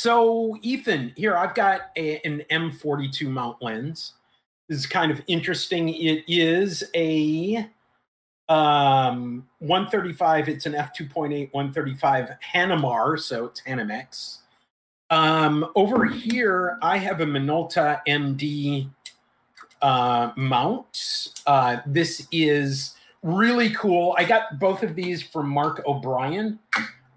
so Ethan, here I've got a, an M42 mount lens. This is kind of interesting. It is a um 135 it's an f2.8 135 Hanimar, so it's hanimex um over here i have a minolta md uh mount uh this is really cool i got both of these from mark o'brien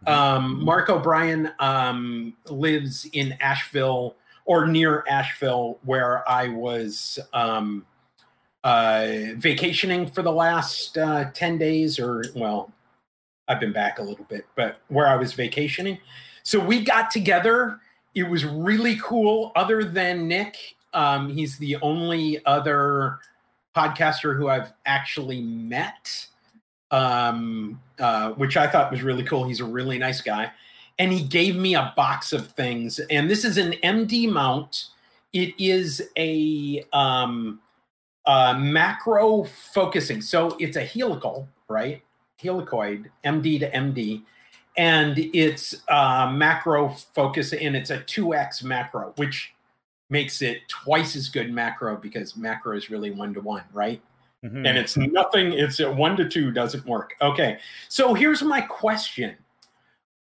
um mark o'brien um lives in asheville or near asheville where i was um uh, vacationing for the last uh, 10 days, or well, I've been back a little bit, but where I was vacationing. So we got together. It was really cool. Other than Nick, um, he's the only other podcaster who I've actually met, um, uh, which I thought was really cool. He's a really nice guy. And he gave me a box of things. And this is an MD mount. It is a. Um, uh, macro focusing. So it's a helical, right? Helicoid, MD to MD, and it's uh, macro focus, and it's a 2x macro, which makes it twice as good macro because macro is really one to one, right? Mm-hmm. And it's nothing, it's a one to two doesn't work. Okay. So here's my question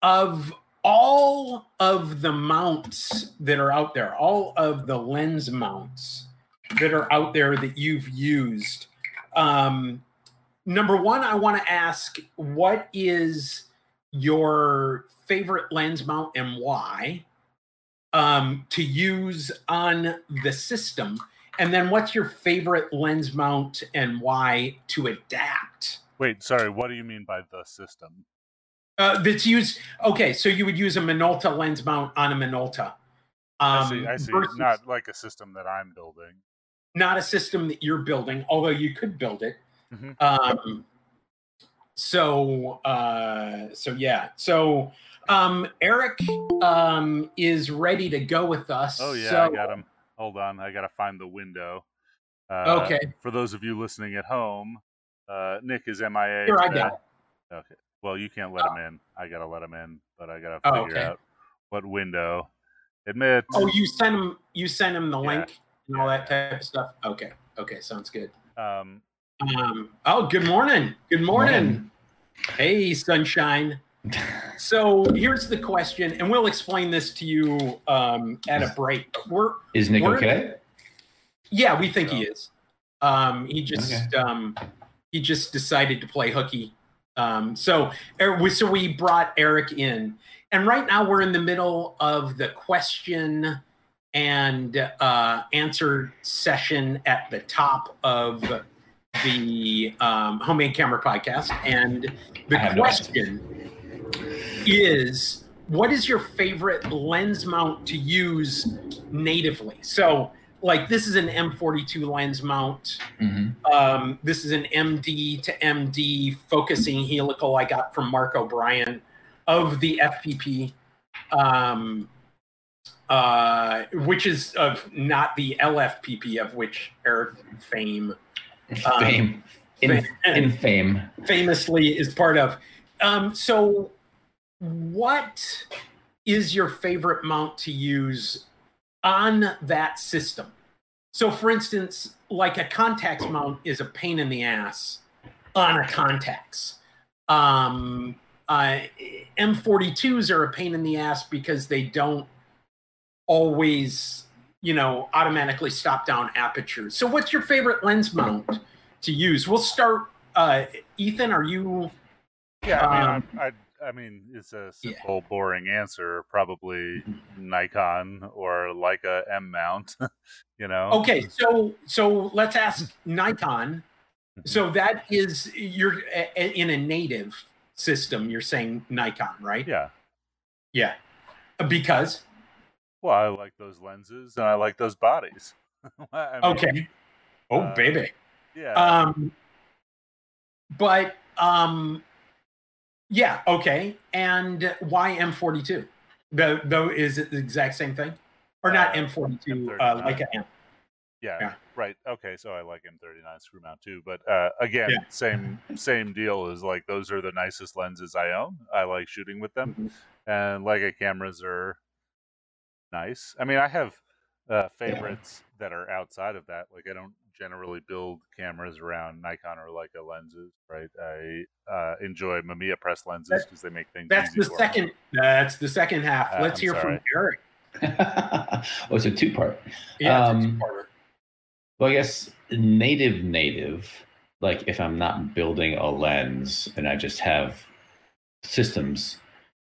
of all of the mounts that are out there, all of the lens mounts, that are out there that you've used. Um, number one, I want to ask what is your favorite lens mount and why um, to use on the system? And then what's your favorite lens mount and why to adapt? Wait, sorry, what do you mean by the system? Uh, that's used. Okay, so you would use a Minolta lens mount on a Minolta. Um, I see. I see. Versus, Not like a system that I'm building not a system that you're building, although you could build it. Mm-hmm. Um, so uh, so yeah. So um, Eric um, is ready to go with us. Oh yeah, so, I got him. Hold on, I gotta find the window. Uh, okay. For those of you listening at home, uh, Nick is MIA. Here I got. Okay. Well, you can't let oh. him in. I gotta let him in, but I gotta figure oh, okay. out what window. Admit. Oh, you sent him. You sent him the yeah. link and all that type of stuff. Okay. Okay. Sounds good. Um, um, oh, good morning. Good morning. morning. Hey, sunshine. So here's the question, and we'll explain this to you um, at a break. We're is Nick we're, okay? Yeah, we think he is. Um, he just okay. um, he just decided to play hooky. Um, so er, so we brought Eric in, and right now we're in the middle of the question and uh, answer session at the top of the um, homemade camera podcast. And the question is what is your favorite lens mount to use natively? So, like, this is an M42 lens mount. Mm-hmm. Um, this is an MD to MD focusing helical I got from Mark O'Brien of the FPP. Um, uh, which is of not the LFPP of which Eric Fame, um, fame, in, in fame, famously is part of. Um, so, what is your favorite mount to use on that system? So, for instance, like a Contax mount is a pain in the ass on a Contax. Um, uh, M42s are a pain in the ass because they don't always, you know, automatically stop down apertures. So what's your favorite lens mount to use? We'll start uh Ethan, are you Yeah, I mean um, I, I mean it's a simple yeah. boring answer, probably Nikon or Leica M mount, you know. Okay, so so let's ask Nikon. So that is you're in a native system, you're saying Nikon, right? Yeah. Yeah. Because well, I like those lenses and I like those bodies. I mean, okay. Oh, uh, baby. Yeah. Um, but um, yeah. Okay. And why M42? The though is it the exact same thing, or not uh, M42? Uh, like an M. Yeah, yeah, right. Okay, so I like M39 screw mount too, but uh, again, yeah. same same deal is like those are the nicest lenses I own. I like shooting with them, mm-hmm. and Leica cameras are nice. I mean, I have uh, favorites that are outside of that. Like I don't generally build cameras around Nikon or Leica lenses, right? I uh, enjoy Mamiya press lenses because they make things. That's the second. Me. That's the second half. Uh, Let's I'm hear sorry. from Eric. oh, it's a two part. Yeah, um, well, I guess native native. Like if I'm not building a lens and I just have systems,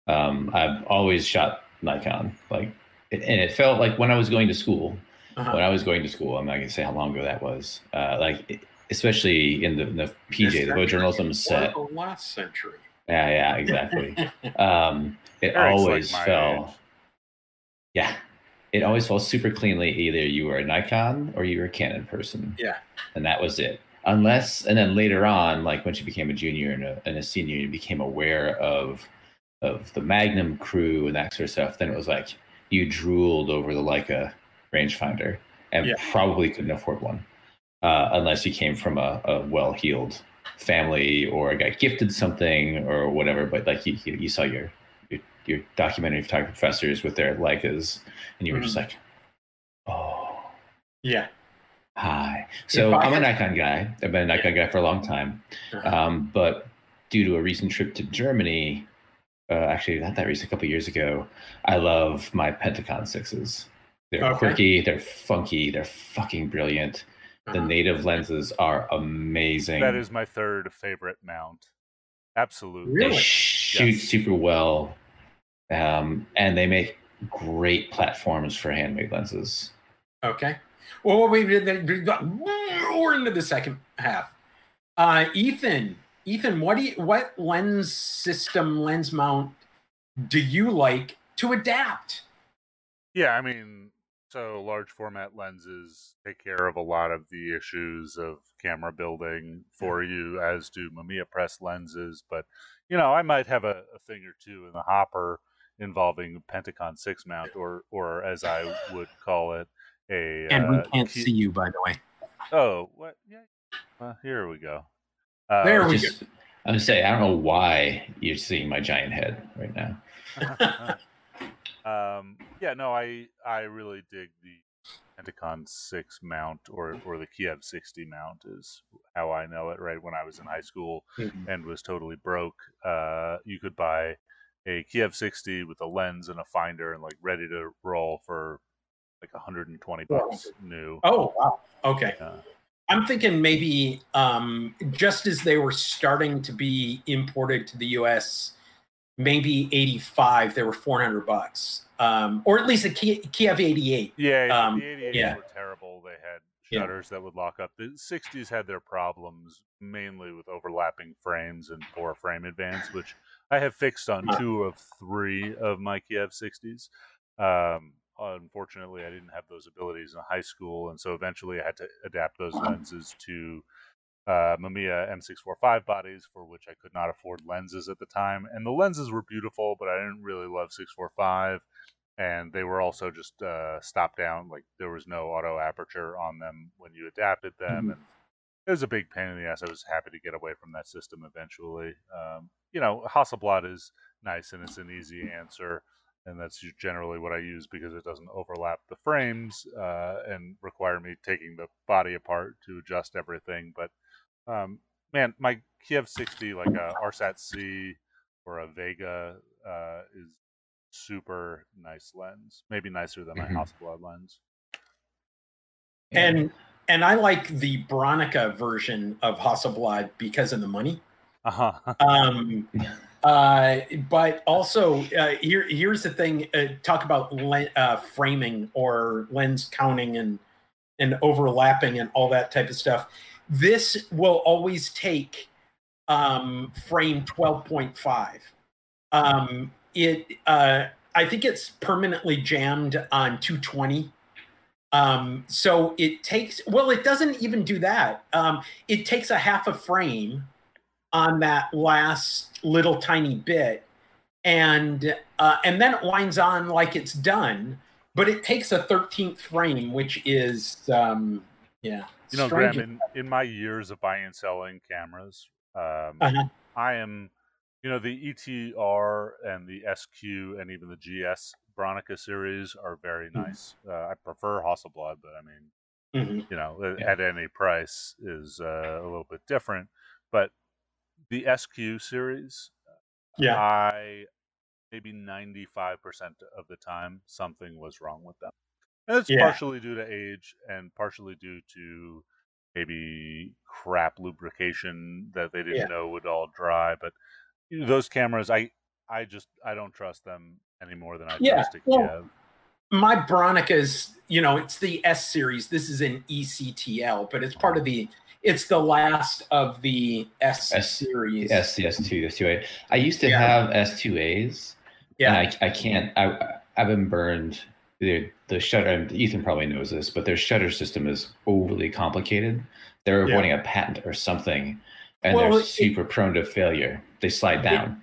um, I've always shot Nikon. Like, and it felt like when I was going to school. Uh-huh. When I was going to school, I'm not gonna say how long ago that was. Uh, like, especially in the, in the PJ, this the photojournalism set. The last century. Yeah, yeah, exactly. um, it Eric's always like fell. Age. Yeah, it always falls super cleanly. Either you were a Nikon or you were a Canon person. Yeah. And that was it. Unless, and then later on, like when she became a junior and a, and a senior, you became aware of of the Magnum crew and that sort of stuff. Then it was like you drooled over the Leica rangefinder and yeah. probably couldn't afford one uh, unless you came from a, a well-heeled family or got gifted something or whatever. But like you, you saw your your documentary photography professors with their Leicas, and you were mm just like, oh, yeah. Hi. So I'm a Nikon guy. I've been a Nikon guy for a long time, um, but due to a recent trip to Germany, uh, actually not that recent, a couple years ago, I love my Pentacon sixes. They're okay. quirky, they're funky, they're fucking brilliant. Uh-huh. The native lenses are amazing. That is my third favorite mount. Absolutely. Really? They shoot yes. super well um, and they make great platforms for handmade lenses. Okay. Well, we we're into the second half. Uh, Ethan, Ethan, what do you, what lens system, lens mount do you like to adapt? Yeah, I mean, so large format lenses take care of a lot of the issues of camera building for you, as do Mamiya press lenses. But you know, I might have a, a thing or two in the hopper involving Pentacon six mount, or or as I would call it, a. And uh, we can't key... see you, by the way. Oh, what? Yeah. Well, here we go. Uh, there we just, go. I'm gonna say I don't know why you're seeing my giant head right now. um, yeah, no, I I really dig the Pentacon six mount or or the Kiev sixty mount is how I know it. Right when I was in high school mm-hmm. and was totally broke, uh, you could buy a Kiev 60 with a lens and a finder and like ready to roll for like 120 bucks new. Oh wow. Okay. I'm thinking maybe um, just as they were starting to be imported to the US, maybe 85, they were 400 bucks. Um, or at least a Kiev 88. Yeah, um, the 88 yeah. were terrible. They had shutters yeah. that would lock up. The 60s had their problems mainly with overlapping frames and poor frame advance, which I have fixed on two of three of my Kiev 60s. Um, unfortunately, I didn't have those abilities in high school, and so eventually I had to adapt those lenses to uh, Mamiya M645 bodies, for which I could not afford lenses at the time. And the lenses were beautiful, but I didn't really love 645, and they were also just uh, stop down. Like there was no auto aperture on them when you adapted them, mm-hmm. and it was a big pain in the ass. I was happy to get away from that system eventually. Um, you know, Hasselblad is nice and it's an easy answer, and that's generally what I use because it doesn't overlap the frames uh, and require me taking the body apart to adjust everything. But um, man, my Kiev 60, like a Arsat C or a Vega, uh, is super nice lens. Maybe nicer than my mm-hmm. Hasselblad lens. And and I like the Bronica version of Hasselblad because of the money. Uh-huh. um, uh, but also, uh, here here's the thing: uh, talk about le- uh, framing or lens counting and and overlapping and all that type of stuff. This will always take um, frame twelve point five. Um, it uh, I think it's permanently jammed on two twenty um, so it takes, well, it doesn't even do that. Um, it takes a half a frame on that last little tiny bit and uh, and then it winds on like it's done but it takes a 13th frame which is um yeah you know graham in, in my years of buying and selling cameras um, uh-huh. i am you know the etr and the sq and even the gs Bronica series are very Mhm. nice. Uh, I prefer Hasselblad, but I mean, Mhm. you know, Yeah. at any price is uh, a little bit different. But the SQ series, Yeah. I maybe 95% of the time something was wrong with them. It's Yeah. partially due to age and partially due to maybe crap lubrication that they didn't Yeah. know would all dry. But those cameras, I I just I don't trust them any more than I Yeah, trust a well, Kiev. my Bronica's, you know, it's the S series. This is an ECTL, but it's part of the. It's the last of the S, S- series. S S2 S2A. I used to Yeah. have S2As. Yeah. And I, I can't. I I've been burned. The the shutter. Ethan probably knows this, but their shutter system is overly complicated. They're Yeah. avoiding a patent or something, and Well, they're it- super prone to failure. They slide down.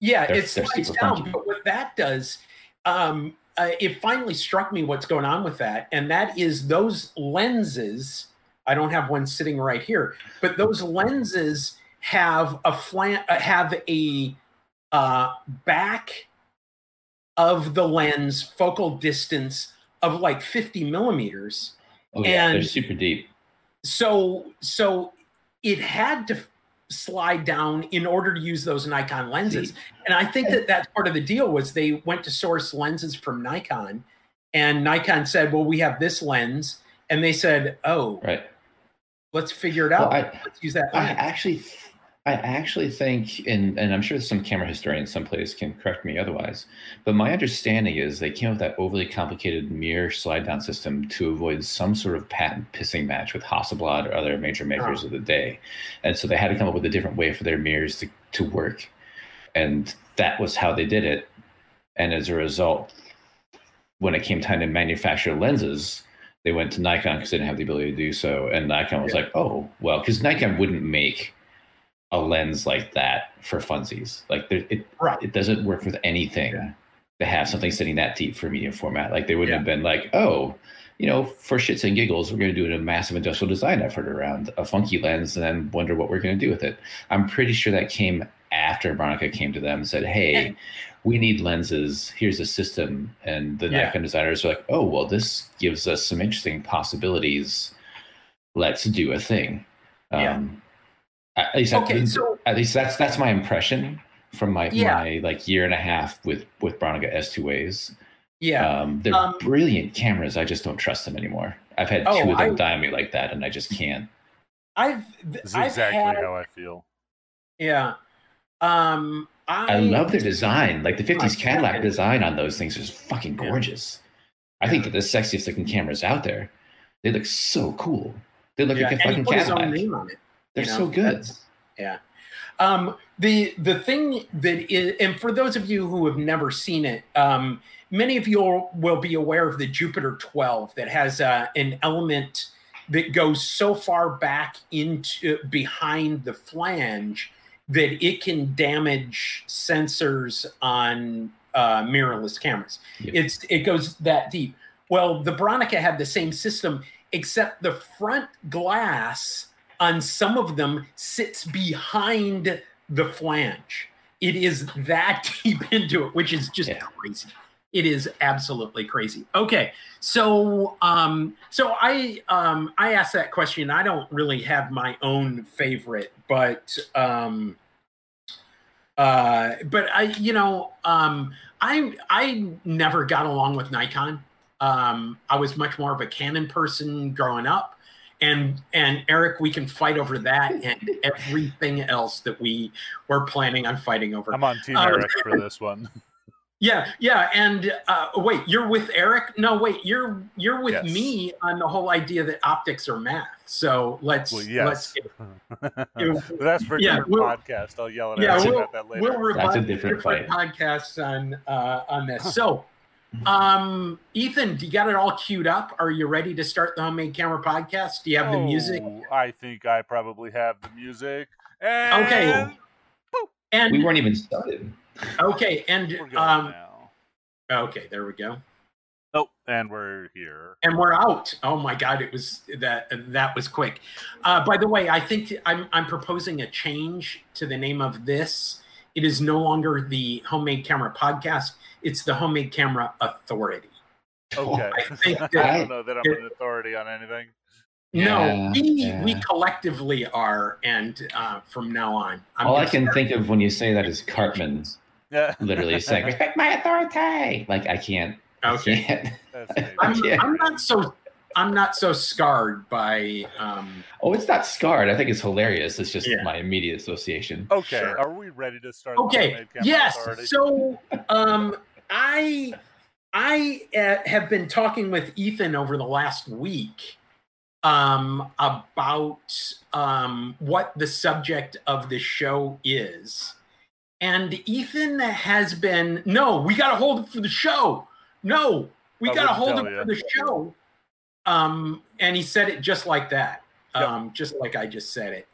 Yeah, They're- it they're slides down. funky. But what that does, um, uh, it finally struck me what's going on with that, and that is those lenses. I don't have one sitting right here, but those lenses have a flat, uh, have a uh, back of the lens focal distance of like 50 millimeters. Oh yeah, they're super deep. So, so it had to slide down in order to use those Nikon lenses. See, And I think that that's part of the deal was they went to source lenses from Nikon, and Nikon said, "Well, we have this lens," and they said, "Oh, right. let's figure it Well, out. I, let's use that I actually, I actually think, and and I'm sure some camera historians someplace can correct me otherwise, but my understanding is they came up with that overly complicated mirror slide down system to avoid some sort of patent pissing match with Hasselblad or other major makers Oh. of the day, and so they had to come up with a different way for their mirrors to to work, and that was how they did it, and as a result, when it came time to manufacture lenses. They went to Nikon because they didn't have the ability to do so, and Nikon was Yeah. like, "Oh, well," because Nikon wouldn't make a lens like that for funsies. Like there, it Right. it doesn't work with anything Yeah. to have something sitting that deep for medium format. Like they wouldn't Yeah. have been like, oh, you know, for shits and giggles, we're going to do a massive industrial design effort around a funky lens and then wonder what we're going to do with it. I'm pretty sure that came after Bronica came to them and said, hey, we need lenses. Here's a system. And the Yeah. Nikon designers are like, oh, well, this gives us some interesting possibilities. Let's do a thing. Um, at least, Okay, at, so- at least that's that's my impression from my Yeah. my like year and a half with with Bronica S2As. yeah, Um, they're Um, brilliant cameras. I just don't trust them anymore. I've had Oh, two of them I- die on me like that, and I just can't. I've This is I've exactly had, how I feel. yeah. Um, I, I love their design. Like the 50s Cadillac design on those things is fucking Yeah. gorgeous. I think that the sexiest looking cameras out there. They look so cool. They look yeah, like a fucking put his own Cadillac. Name on it. They're you know, so good. Yeah. Um, the the thing that is, and for those of you who have never seen it, um, many of you will be aware of the Jupiter 12 that has uh, an element that goes so far back into behind the flange that it can damage sensors on uh, mirrorless cameras. Yep. It's it goes that deep. Well, the Bronica had the same system, except the front glass on some of them sits behind the flange. It is that deep into it, which is just Yeah. crazy. It is absolutely crazy. Okay, so um, so I um, I asked that question. I don't really have my own favorite, but um, uh, but I you know um, I I never got along with Nikon. Um, I was much more of a Canon person growing up, and and Eric, we can fight over that and everything else that we were planning on fighting over. I'm on Team Uh, Eric for this one. Yeah, yeah, and uh, wait, you're with Eric? No, wait, you're you're with Yes. me on the whole idea that optics are math. So let's Well, let's yes. That's for a Yeah, different we'll- podcast. I'll yell at yeah, Eric we'll- about that later. we'll That's a different podcasts on uh, on this. So, um, Ethan, do you got it all queued up? Are you ready to start the homemade camera podcast? Do you have the music? Oh, I think I probably have the music. And Okay. And We weren't even started. okay, and um, now. okay, there we go. Oh, and we're here. and we're out. Oh my god, it was that that was quick. Uh, by the way, I think I'm I'm proposing a change to the name of this it is no longer the Homemade Camera Podcast. It's the Homemade Camera Authority. Okay. I think I don't know that I'm an authority on anything. no, Yeah, we we collectively are, and uh, from now on, I'm All I can think of when you say that is Cartman Yeah. literally saying, "Respect my authority." Like I can't. I Okay. can't. That's me. I'm, I'm not so I'm not so scarred by um, Oh, it's not scarred. I think it's hilarious. It's just Yeah. my immediate association. Okay, Sure. are we ready to start? okay Homemade yes Authority? so um i i uh, have been talking with ethan over the last week um about um what the subject of the show is and ethan has been no we gotta hold it for the show no we I gotta hold it tell for the show um and he said it just like that Yep. um just like i just said it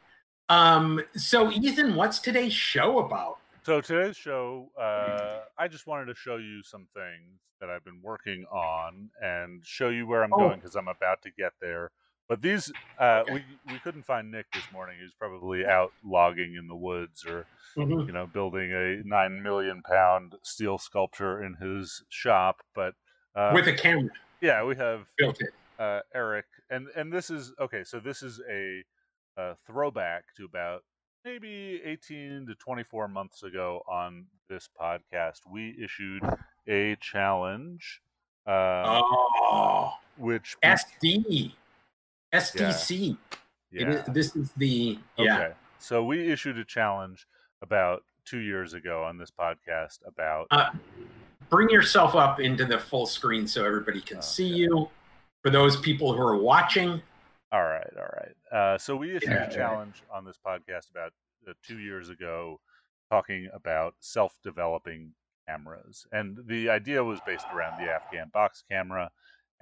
um so ethan what's today's show about So today's show, uh, I just wanted to show you some things that I've been working on and show you where I'm Oh. going because I'm about to get there. But these, uh, we we couldn't find Nick this morning. He's probably out logging in the woods or Mhm. you know building a nine million pound steel sculpture in his shop. But uh, with a camera yeah, we have built it. Uh, Eric, and and this is okay. So this is a, a throwback to about maybe eighteen to twenty four months ago on this podcast. We issued a challenge, uh, Oh, which SD, SDC. It yeah, is- this is the yeah. okay. So we issued a challenge about two years ago on this podcast about Uh, Bring yourself up into the full screen so everybody can see you. For those people who are watching, All right, all right. Uh, so we issued Yeah, a challenge on this podcast about uh, two years ago, talking about self-developing cameras, and the idea was based around the Afghan box camera.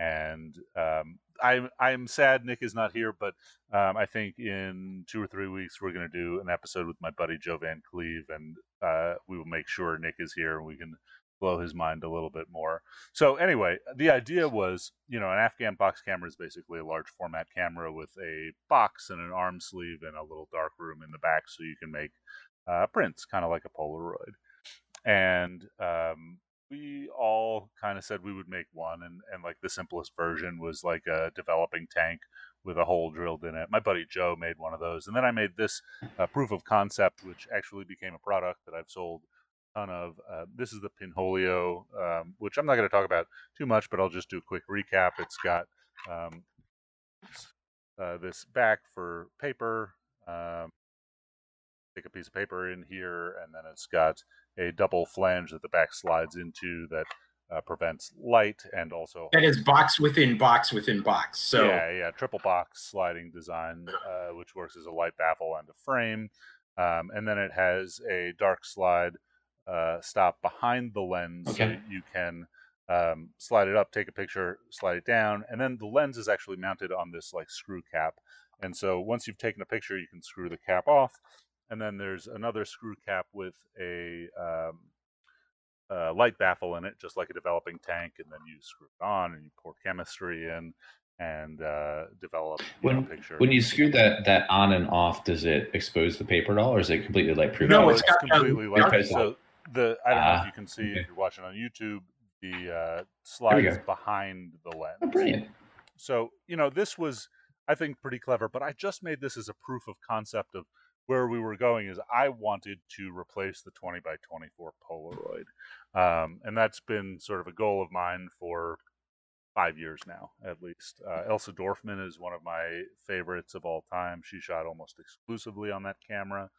And um, I'm I'm sad Nick is not here, but um, I think in two or three weeks we're going to do an episode with my buddy Joe Van Cleave, and uh, we will make sure Nick is here and we can blow his mind a little bit more. So anyway, the idea was, you know, an Afghan box camera is basically a large format camera with a box and an arm sleeve and a little dark room in the back, so you can make uh, prints, kind of like a Polaroid. And um, we all kind of said we would make one, and and like the simplest version was like a developing tank with a hole drilled in it. My buddy Joe made one of those, and then I made this uh, proof of concept, which actually became a product that I've sold ton of. Uh, this is the Pinholio, um, which I'm not going to talk about too much, but I'll just do a quick recap. It's got um, uh, this back for paper. Um, take a piece of paper in here, and then it's got a double flange that the back slides into that uh, prevents light and also that is box within box within box. So yeah, yeah, triple box sliding design, uh, which works as a light baffle and a frame, um, and then it has a dark slide uh, stop behind the lens, so you can um, slide it up, take a picture, slide it down, and then the lens is actually mounted on this like screw cap, and so once you've taken a picture, you can screw the cap off, and then there's another screw cap with a um, uh, light baffle in it, just like a developing tank, and then you screw it on and you pour chemistry in and uh, develop you know, When a picture. when you screw that that on and off, does it expose the paper at all, or is it completely light proof? No, no, it's it's, got, um, completely light. dark. So the I don't know Ah, if you can see okay. if you're watching on YouTube, the uh, slide is behind the lens. Oh, brilliant. So, you know, this was, I think, pretty clever, but I just made this as a proof of concept of where we were going is I wanted to replace the 20 by 24 Polaroid. Um, and that's been sort of a goal of mine for five years now, at least. Uh, Elsa Dorfman is one of my favorites of all time. She shot almost exclusively on that camera.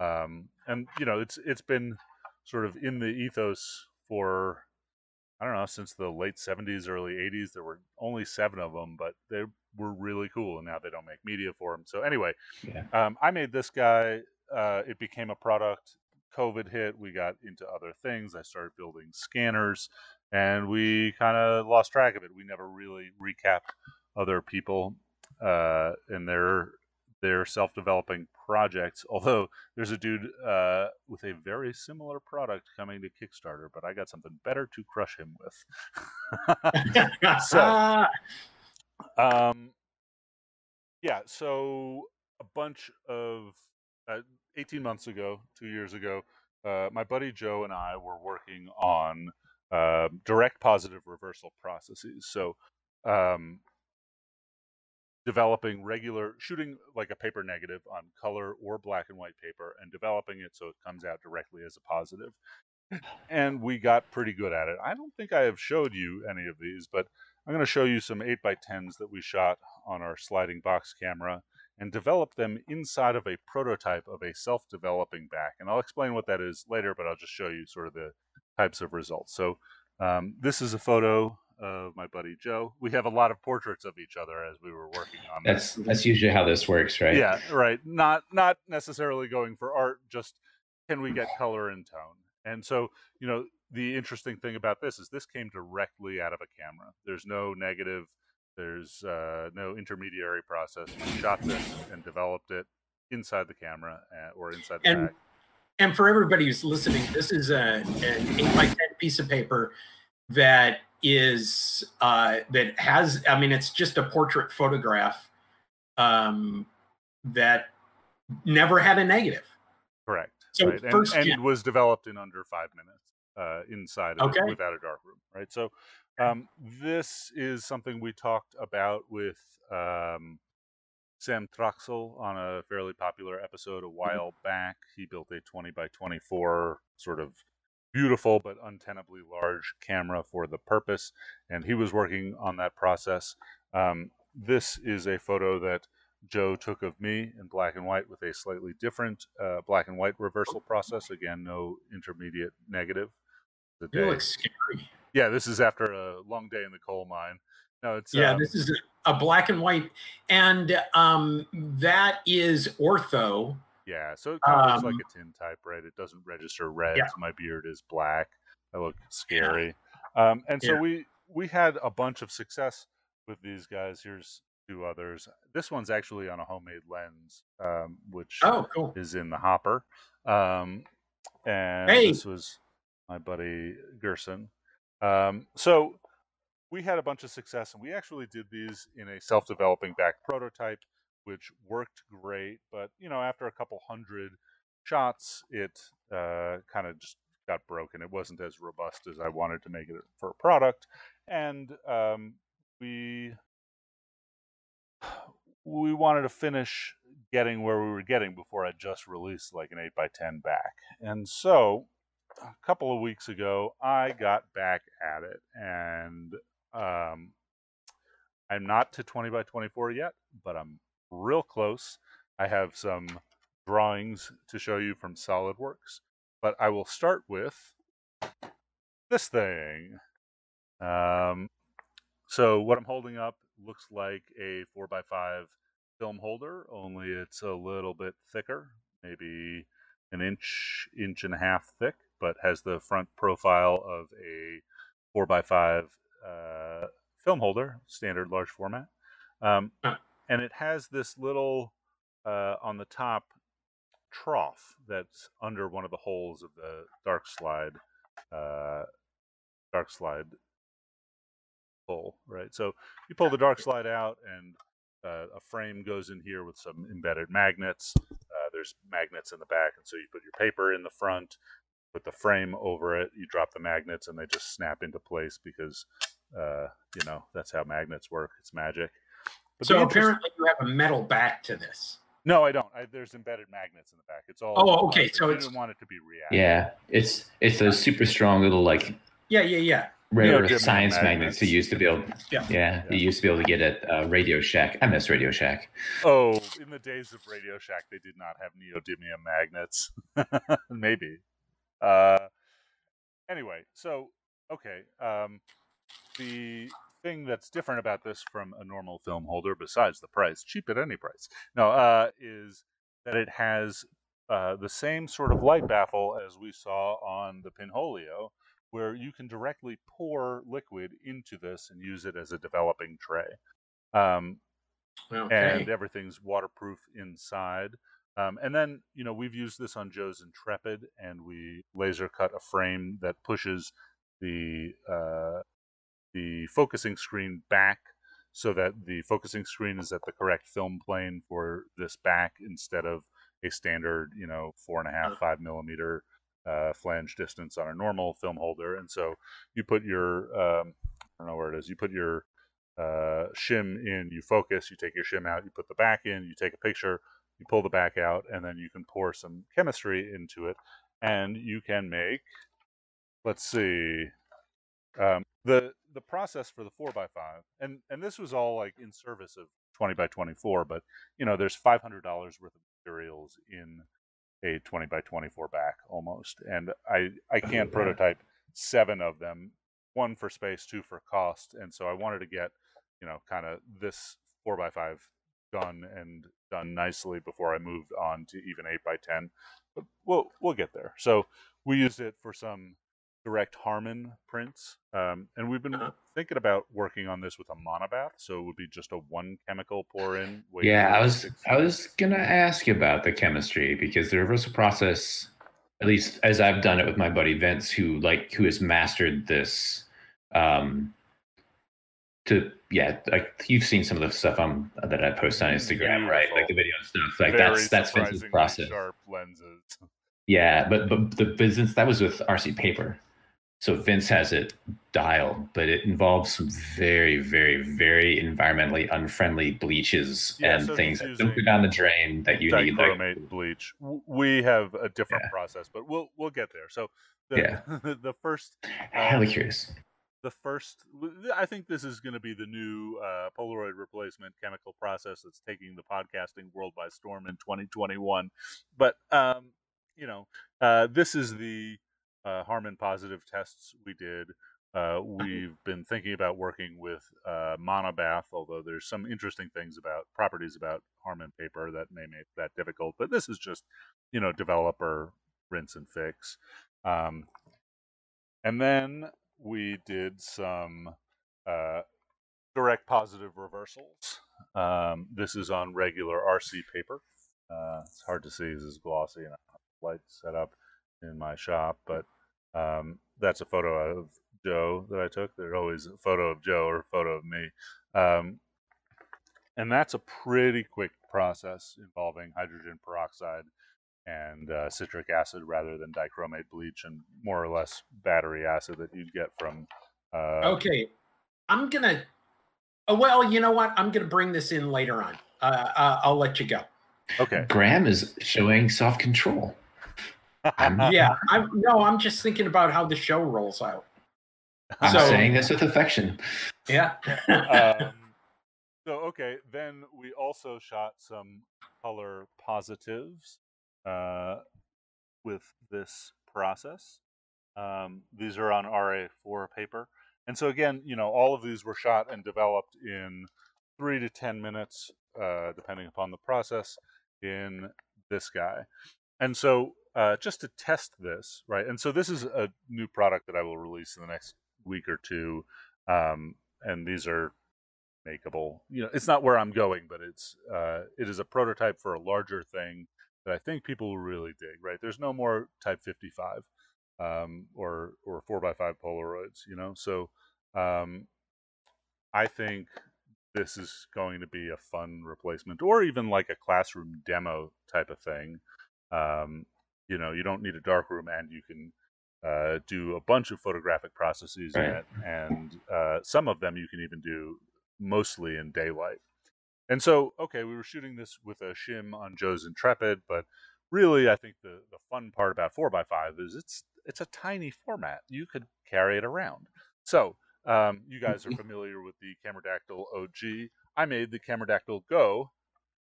Um, and, you know, it's it's been sort of in the ethos for I don't know, since the late 70s, early 80s, there were only seven of them, but they were really cool. And now they don't make media for them. So, anyway, Yeah. um, I made this guy. Uh, it became a product. COVID hit. We got into other things. I started building scanners and we kind of lost track of it. We never really recapped other people uh, and their their self-developing projects. Although there's a dude uh, with a very similar product coming to Kickstarter, but I got something better to crush him with. So- um, yeah, so a bunch of uh, 18 months ago, two years ago, uh, my buddy Joe and I were working on uh, direct positive reversal processes. So, um, developing regular shooting like a paper negative on color or black and white paper and developing it so it comes out directly as a positive. And we got pretty good at it. I don't think i have showed you any of these but i'm going to show you some 8 by 10s that we shot on our sliding box camera and developed them inside of a prototype of a self-developing back. And i'll explain what that is later but i'll just show you sort of the types of results. So um, this is a photo of my buddy Joe. We have a lot of portraits of each other as we were working on that's this. that's usually how this works, right? Yeah, right. Not not necessarily going for art, just can we get color and tone? And so, you know, the interesting thing about this is this came directly out of a camera. There's no negative, there's uh, no intermediary process. We shot this and developed it inside the camera uh, or inside the and, bag. And for everybody who's listening, this is a, an eight by ten piece of paper that is uh, that has i mean it's just a portrait photograph um, that never had a negative correct so right. first and, and was developed in under five minutes uh, inside of okay. it without a dark room right so um, this is something we talked about with um, Sam Troxel on a fairly popular episode a mm-hmm. while mm-hmm. back. He built a 20 by 24 sort of beautiful but untenably large camera for the purpose, and he was working on that process. Um, this is a photo that Joe took of me in black and white with a slightly different uh, black and white reversal process. Again, no intermediate negative. The day. looks scary. Yeah, this is after a long day in the coal mine. No, it's yeah. Um, this is a black and white, and um, that is ortho yeah, so it kind of um, looks like um, a tintype, right? It doesn't register red. Yeah. My beard is black. I look scary. Yeah. Um, and so yeah. we we had a bunch of success with these guys. Here's two others. This one's actually on a homemade lens, um, which oh, cool. is in the hopper. Um, and hey. this was my buddy Gerson. Um, so we had a bunch of success, and we actually did these in a self-developing back prototype which worked great. But you know, after a couple hundred shots, it uh, kind of just got broken. It wasn't as robust as I wanted to make it for a product, and um, we we wanted to finish getting where we were getting before I just released like an 8 by 10 back. And so a couple of weeks ago, I got back at it and um, I'm not to 20 by 24 yet, but I'm real close. I have some drawings to show you from SolidWorks, but I will start with this thing. Um, so what I'm holding up looks like a 4x5 film holder, only it's a little bit thicker, maybe an inch, inch and a half thick, but has the front profile of a 4x5 uh, film holder, standard large format. Um, and it has this little uh, on the top trough that's under one of the holes of the dark slide uh, dark slide pull right? So you pull the dark slide out and uh, a frame goes in here with some embedded magnets uh, there's magnets in the back and so you put your paper in the front put the frame over it you drop the magnets and they just snap into place because uh, you know that's how magnets work it's magic but so apparently you have a metal back to this. No, I don't. I, there's embedded magnets in the back. It's all. Oh, okay. So I it's. didn't want it to be reactive. Yeah, it's it's those super strong little like. Yeah, yeah, yeah. Rare you know, science magnets. magnets you used to be able. Yeah. yeah, yeah. you used to be able to get at uh, Radio Shack. I miss Radio Shack. Oh, in the days of Radio Shack, they did not have neodymium magnets. Maybe. Uh, anyway, so okay. Um, the thing that's different about this from a normal film holder, besides the price, cheap at any price, no, uh, is that it has uh, the same sort of light baffle as we saw on the Pinholio, where you can directly pour liquid into this and use it as a developing tray. Um, okay. And everything's waterproof inside. Um, and then, you know, we've used this on Joe's Intrepid, and we laser cut a frame that pushes the uh, the focusing screen back so that the focusing screen is at the correct film plane for this back instead of a standard, you know, four and a half, five millimeter uh, flange distance on a normal film holder. And so you put your, um, I don't know where it is, you put your uh, shim in, you focus, you take your shim out, you put the back in, you take a picture, you pull the back out, and then you can pour some chemistry into it. And you can make, let's see, um, the the process for the four by five, and and this was all like in service of twenty by twenty four, but you know there's five hundred dollars worth of materials in a 20 by 24 back almost and i i can't prototype seven of them one for space two for cost and so i wanted to get you know kind of this four by five done and done nicely before i moved on to even eight by 10 but we'll we'll get there. So we used it for some direct Harman prints. Um, and we've been uh-huh. thinking about working on this with a monobath, so it would be just a one chemical pour in. Yeah, I was I was gonna ask you about the chemistry because the reversal process, at least as I've done it with my buddy Vince, who like who has mastered this. Um, to yeah, like you've seen some of the stuff I'm that I post on Instagram, Beautiful. right? Like the video and stuff. Like Very that's that's Vince's process. Sharp lenses. Yeah, but but the business that was with RC Paper. So Vince has it dialed, but it involves some very, very, very environmentally unfriendly bleaches yeah, and so things that don't go down the drain that you need. Like bleach. We have a different yeah. process, but we'll we'll get there. So the, yeah, the first. Um, curious. The first, I think this is going to be the new uh, Polaroid replacement chemical process that's taking the podcasting world by storm in 2021. But um, you know, uh, this is the uh, Harman positive tests we did. Uh, we've been thinking about working with uh, monobath, although there's some interesting things about properties about Harman paper that may make that difficult. But this is just, you know, developer rinse and fix. Um, and then we did some uh, direct positive reversals. Um, this is on regular RC paper. Uh, it's hard to see; this is glossy and light set up in my shop, but um, that's a photo of Joe that I took. There's always a photo of Joe or a photo of me. Um, and that's a pretty quick process involving hydrogen peroxide and uh, citric acid rather than dichromate bleach and more or less battery acid that you'd get from. Uh, okay. I'm going to. Oh, well, you know what? I'm going to bring this in later on. Uh, uh, I'll let you go. Okay. Graham is showing self control. yeah, I'm, no, I'm just thinking about how the show rolls out. I'm so, saying this with affection. Yeah. um, so okay, then we also shot some color positives uh, with this process. Um, these are on RA4 paper, and so again, you know, all of these were shot and developed in three to ten minutes, uh, depending upon the process. In this guy, and so uh, just to test this, right? And so this is a new product that I will release in the next week or two, um, and these are makeable. You know, it's not where I'm going, but it's uh, it is a prototype for a larger thing that I think people will really dig. Right? There's no more Type 55 um, or or four by five Polaroids. You know, so um, I think this is going to be a fun replacement, or even like a classroom demo type of thing. Um, you know you don't need a dark room and you can uh, do a bunch of photographic processes right. in it and uh, some of them you can even do mostly in daylight and so okay we were shooting this with a shim on joe's intrepid but really i think the, the fun part about 4x5 is it's it's a tiny format you could carry it around so um, you guys are familiar with the Cameradactyl OG. I made the Cameradactyl Go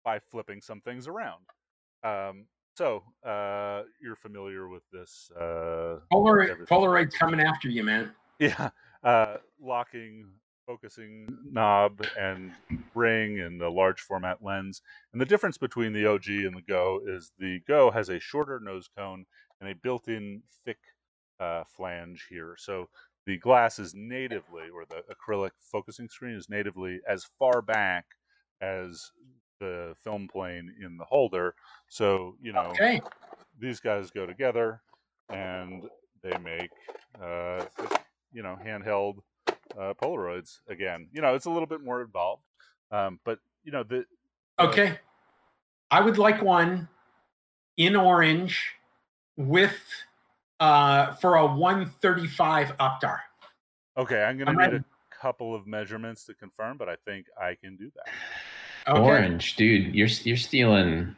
by flipping some things around. Um, so uh, you're familiar with this uh, Polaroid, Polaroid coming after you, man. Yeah, uh, locking, focusing knob and ring and a large format lens. And the difference between the OG and the Go is the Go has a shorter nose cone and a built-in thick uh, flange here. So the glass is natively, or the acrylic focusing screen is natively as far back as the film plane in the holder. So you know, okay. these guys go together, and they make uh, you know handheld uh, Polaroids again. You know, it's a little bit more involved, um, but you know the. Okay, I would like one in orange with uh, for a 135 Optar. Okay, I'm gonna need a couple of measurements to confirm, but I think I can do that. Okay. Orange, dude, you're you're stealing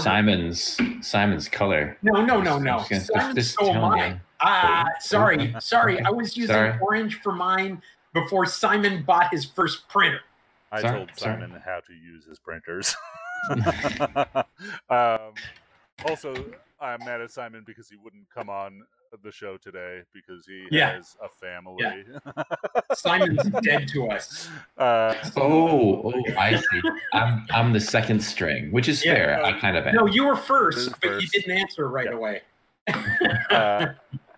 Simon's Simon's color. No, no, no, no. Just, Simon just stole mine. Ah, sorry, sorry. I was using sorry. orange for mine before Simon bought his first printer. I sorry, told Simon sorry. how to use his printers. um, also, I'm mad at Simon because he wouldn't come on the show today because he yeah. has a family. Yeah. Simon's dead to us. Uh, oh, oh, I see. I'm I'm the second string, which is yeah, fair. I kind of am. No, you were first, but first. you didn't answer right yeah. away. uh,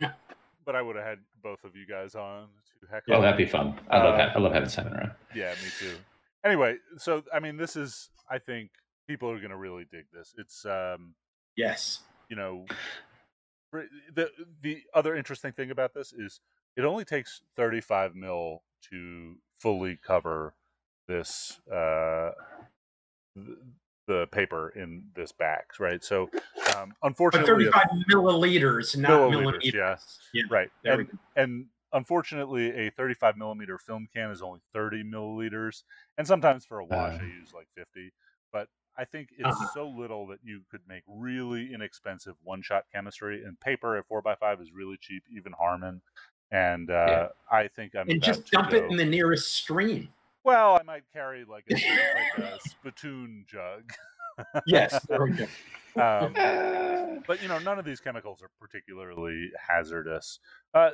but I would have had both of you guys on to heckle. Oh, that'd be fun. I love uh, I love having Simon around. Yeah, me too. Anyway, so I mean, this is I think people are going to really dig this. It's um, yes, you know, the the other interesting thing about this is it only takes 35 mil to fully cover this uh, the, the paper in this back, right? So, um, unfortunately, but 35 milliliters, not milliliters, millimeters. Yeah, yeah. right. And, and, unfortunately, a 35 millimeter film can is only 30 milliliters, and sometimes for a wash, uh, I use like 50. But I think it's uh-huh. so little that you could make really inexpensive one shot chemistry. And paper at 4x5 is really cheap, even Harman. And uh, yeah. I think I'm. And just dump go... it in the nearest stream. Well, I might carry like a, like a spittoon jug. yes, there we go. Um, but you know, none of these chemicals are particularly hazardous. Uh,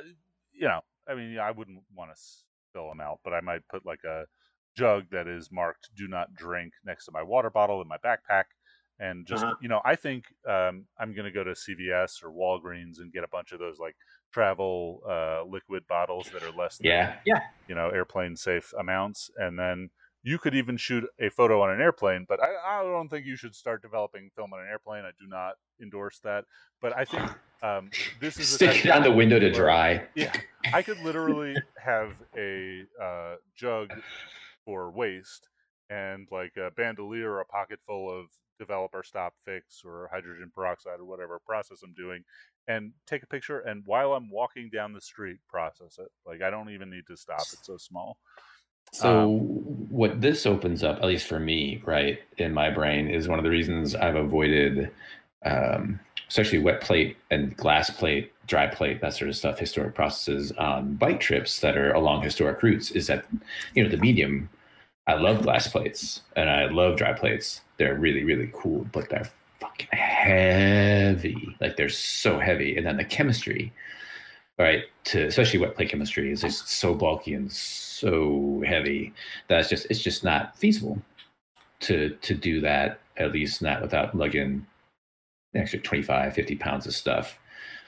you know, I mean, I wouldn't want to spill them out, but I might put like a jug that is marked "Do not drink" next to my water bottle in my backpack, and just uh-huh. you know, I think um, I'm going to go to CVS or Walgreens and get a bunch of those like travel uh, liquid bottles that are less than yeah yeah you know airplane safe amounts, and then you could even shoot a photo on an airplane, but I, I, don't think you should start developing film on an airplane. I do not endorse that. But I think um, this is stick it on the window to dry. Yeah, I could literally have a uh, jug for waste and like a bandolier or a pocket full of developer stop fix or hydrogen peroxide or whatever process I'm doing and take a picture and while I'm walking down the street process it. Like I don't even need to stop. It's so small. So um, what this opens up, at least for me, right, in my brain, is one of the reasons I've avoided um, especially wet plate and glass plate, dry plate, that sort of stuff, historic processes on bike trips that are along historic routes is that, you know, the medium, I love glass plates and I love dry plates. They're really, really cool, but they're fucking heavy. Like they're so heavy. And then the chemistry, right, to especially wet plate chemistry is just so bulky and so heavy that it's just, it's just not feasible to, to do that, at least not without lugging extra 25, 50 pounds of stuff,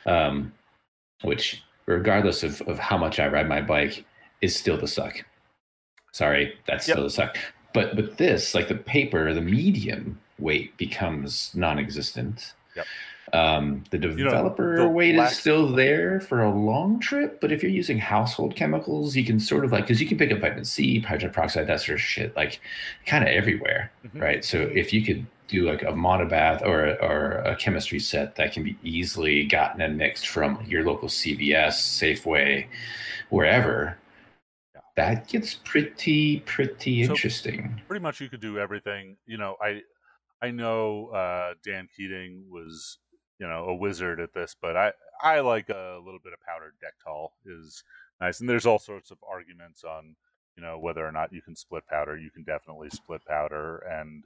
um, which, regardless of, of how much I ride my bike, is still the suck. Sorry, that's yep. still the suck. But but this, like the paper, the medium weight becomes non-existent. Yep. Um, the developer you know, the weight is still there for a long trip, but if you're using household chemicals, you can sort of like because you can pick up vitamin C, hydrogen peroxide, that sort of shit, like kind of everywhere, mm-hmm. right? So if you could do like a monobath or or a chemistry set that can be easily gotten and mixed from your local CVS, Safeway, wherever, that gets pretty pretty so interesting. Pretty much, you could do everything. You know, I I know uh, Dan Keating was you know a wizard at this, but I I like a little bit of powdered Dektol is nice, and there's all sorts of arguments on you know whether or not you can split powder. You can definitely split powder, and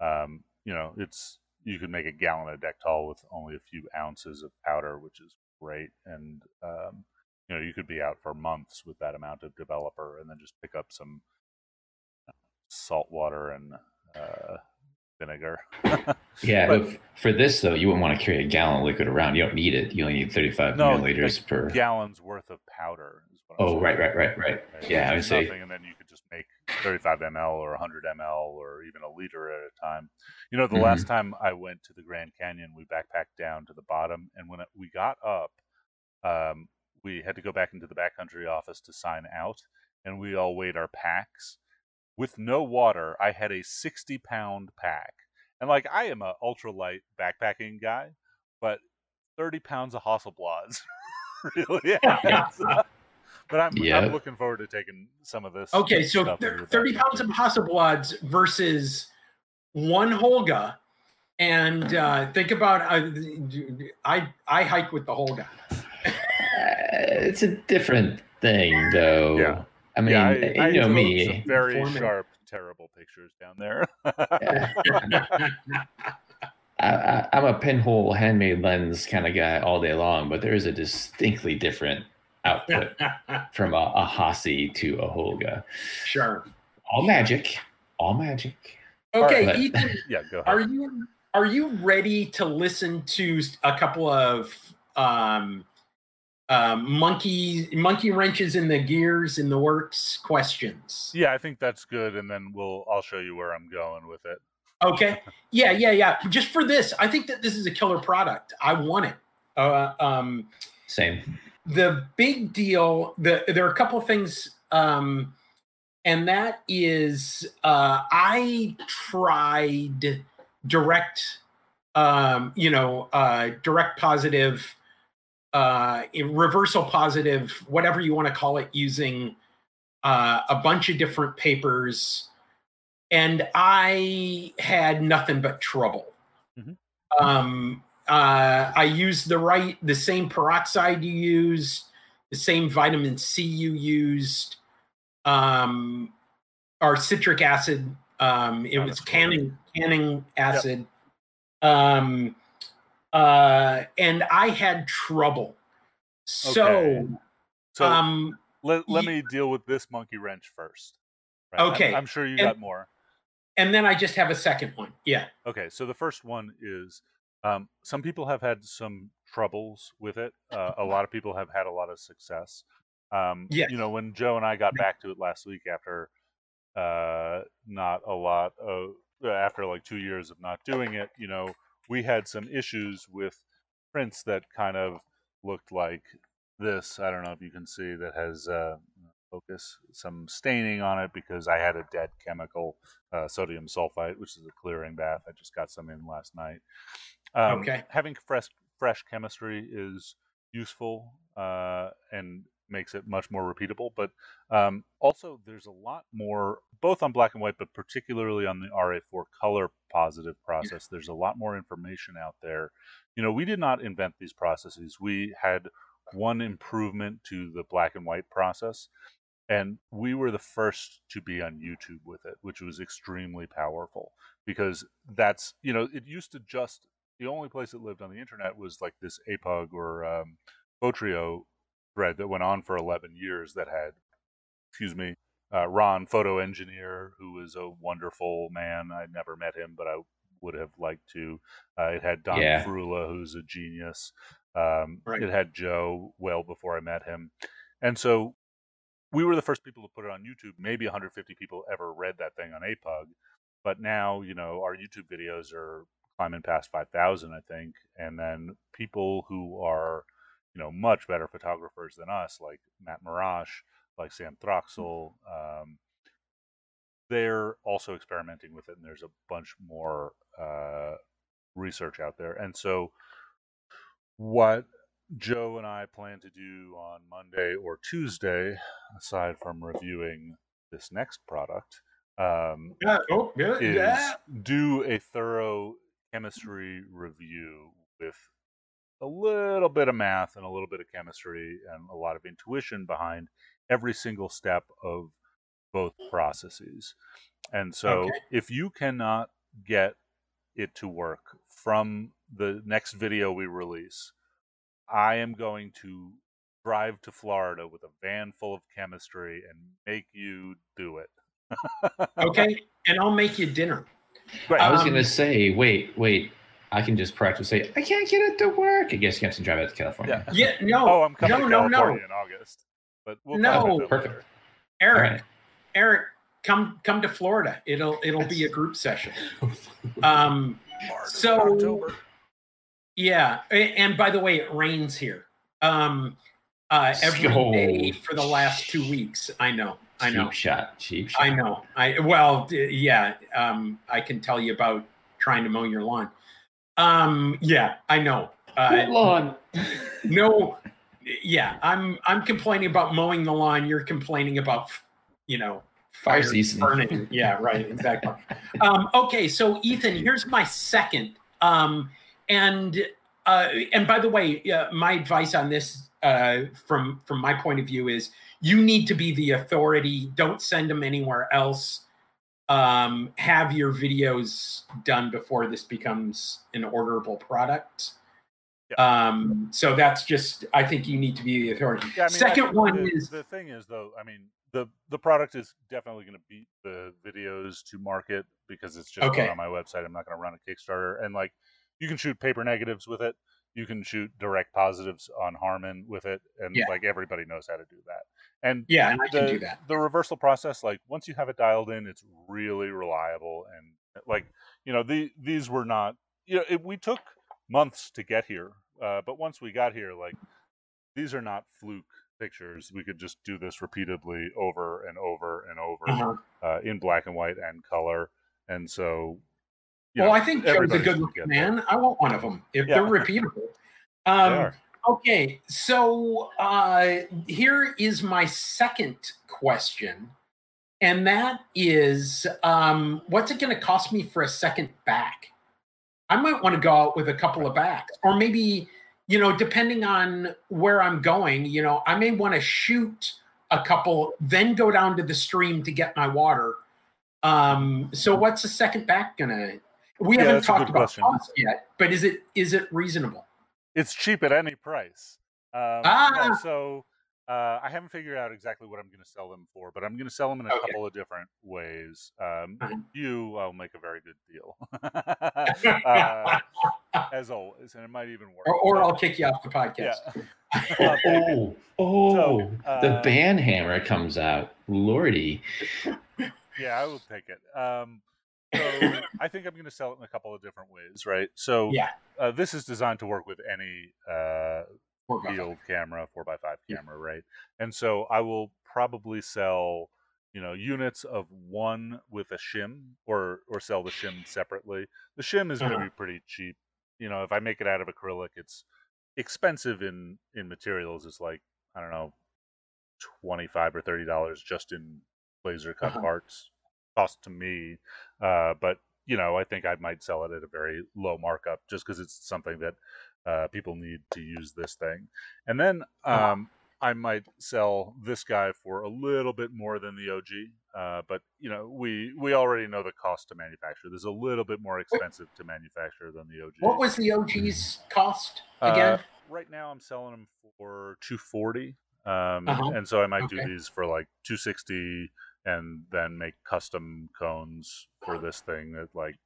um, you know it's you can make a gallon of Dektol with only a few ounces of powder, which is great, and um, you know you could be out for months with that amount of developer, and then just pick up some salt water and uh, vinegar. yeah, but, for this though, you wouldn't want to carry a gallon of liquid around. You don't need it. You only need 35 no, milliliters like per gallons worth of powder. oh, right, right, right, right, right. Yeah, I would say. And then you could just make 35 ml or 100 ml or even a liter at a time. You know, the mm-hmm. last time I went to the Grand Canyon, we backpacked down to the bottom, and when it, we got up, um, we had to go back into the backcountry office to sign out, and we all weighed our packs with no water, I had a 60 pound pack. And like I am a ultralight backpacking guy, but 30 pounds of Hasselblads. really? Yeah. but I'm, Yep. I'm looking forward to taking some of this. Okay, so stuff thir- into the 30 pounds of Hasselblads versus one Holga. And uh, think about uh, I I hike with the Holga. Uh, it's a different thing, though. Yeah. I mean, yeah, I, you I know me. Some very Informative. sharp, terrible pictures down there. I, I, I'm a pinhole handmade lens kind of guy all day long, but there is a distinctly different output from a, a Hasi to a Holga. sure. All magic, all magic. Okay, But- Ethan, yeah, go ahead. are you are you ready to listen to a couple of um, um, monkey monkey wrenches in the gears in the works questions? Yeah, I think that's good, and then we'll I'll show you where I'm going with it. Okay. Yeah, yeah, yeah. Just for this, I think that this is a killer product. I want it. Uh, um, Same. the big deal. The there are a couple of things, um, and that is uh, I tried direct, um, you know, uh, direct positive, uh, reversal positive, whatever you want to call it, using uh, a bunch of different papers, and I had nothing but trouble. Mhm. Um, uh, I used the right, the same peroxide you used, the same vitamin C you used, um, or citric acid. Um, it Oh, was cool. canning canning acid. Um, uh, and I had trouble. So, Okay. So um, let, let me deal with this monkey wrench first. Right? I'm- Okay, I'm, sure you and- got more. and then I just have a second one. Yeah. Okay, so the first one is um, some people have had some troubles with it. Uh, a lot of people have had a lot of success. Um, Yes. You know, when Joe and I got back to it last week after uh, not a lot of, after like two years of not doing it, you know, we had some issues with prints that kind of looked like this. I don't know if you can see that has uh, focus some staining on it because I had a dead chemical uh, sodium sulfite, which is a clearing bath. I just got some in last night. Um, Okay. Having fresh fresh chemistry is useful uh, and makes it much more repeatable. But um, also, there's a lot more, both on black and white, but particularly on the RA4 color positive process. There's a lot more information out there. You know, we did not invent these processes. We had one improvement to the black and white process and we were the first to be on YouTube with it, which was extremely powerful because that's you know it used to just the only place it lived on the internet was like this APUG or um, thread that went on for 11 years that had, excuse me, uh, Ron, photo engineer, who was a wonderful man. I never met him, but I would have liked to. Uh, it had Don Yeah. Frula, who's a genius. Um, Right. It had Joe well before I met him, and so we were the first people to put it on YouTube. Maybe 150 people ever read that thing on APUG, but now you know our YouTube videos are climbing past 5,000, I think, and then people who are you know much better photographers than us, like Matt Mirage, like Sam Throxell, um, they're also experimenting with it, and there's a bunch more uh, research out there. And so, what Joe and I plan to do on Monday or Tuesday, aside from reviewing this next product, um, Yeah. Oh, yeah. is yeah. do a thorough chemistry review with a little bit of math and a little bit of chemistry and a lot of intuition behind every single step of both processes. And so Okay. if you cannot get it to work from the next video we release, I am going to drive to Florida with a van full of chemistry and make you do it. Okay. And I'll make you dinner. Great. I was Um, gonna say, wait, wait. I can just practice. Say, I can't get it to work. I guess you have to drive out to California. Yeah. Yeah. No. oh, I'm coming no, to no, no. California in August. But we'll No. talk about that Perfect. later. Eric, All right. Eric, come come to Florida. It'll it'll be a group session. Um. So yeah, and by the way, it rains here. Um. Uh, every Oh. day for the last two weeks. I know. I know. Cheap shot. Cheap shot. I know. I well, yeah. Um, I can tell you about trying to mow your lawn. Um, yeah, I know. Uh, lawn. no, yeah, I'm I'm complaining about mowing the lawn. You're complaining about, you know, Fire season. burning. Yeah, right, exactly. um, okay, so Ethan, here's my second. Um, and uh, and by the way, uh, my advice on this, uh, from from my point of view, is you need to be the authority. Don't send them anywhere else. Um, have your videos done before this becomes an orderable product. Um, so that's just I think you need to be the authority. Yeah, I mean, Second one the, is the thing is though. I mean, the the product is definitely going to beat the videos to market because it's just Okay. on my website. I'm not going to run a Kickstarter, and like you can shoot paper negatives with it. You can shoot direct positives on Harman with it, and Yeah. like everybody knows how to do that. And yeah, and I the can do that. the reversal process, like once you have it dialed in, it's really reliable. And like you know, the these were not. You know, it, we took months to get here, uh, but once we got here, like these are not fluke pictures. We could just do this repeatedly over and over and over Uh-huh. uh, in black and white and color. And so, Well, know, I think Joe's a good man. I want one of them if Yeah. they're repeatable. They Um, are. okay, so uh, here is my second question, and that is, um, what's it going to cost me for a second back? I might want to go out with a couple of backs, or maybe, you know, depending on where I'm going, you know, I may want to shoot a couple, then go down to the stream to get my water. Um, so what's the second back gonna? We Yeah, haven't talked about question. cost yet, but is it is it reasonable? It's cheap at any price. Um, no, Ah! so uh, I haven't figured out exactly what I'm going to sell them for, but I'm going to sell them in a Okay. couple of different ways. Um, Uh-huh. You, I'll make a very good deal, uh, as always, and it might even work. Or, or but- I'll kick you off the podcast. yeah. I'll take it. Oh, oh, So, the uh, band hammer comes out. Lordy. Yeah, I will take it. Um, so I think I'm going to sell it in a couple of different ways, right? So Yeah. uh, this is designed to work with any uh, Four by five. field camera, four x five camera, right? And so I will probably sell, you know, units of one with a shim, or or sell the shim separately. The shim is going to Uh-huh. be pretty cheap. You know, if I make it out of acrylic, it's expensive in in materials. It's like I don't know, twenty five or thirty dollars just in laser cut Uh-huh. parts cost to me. Uh, but you know, I think I might sell it at a very low markup just because it's something that uh, people need to use this thing. And then Uh-huh. um, I might sell this guy for a little bit more than the OG. Uh, but you know, we we already know the cost to manufacture. There's a little bit more expensive to manufacture than the OG. What was the OG's cost Uh, again? right now, I'm selling them for 240, um, Uh-huh. and so I might do these for like 260, and then make custom cones for this thing at like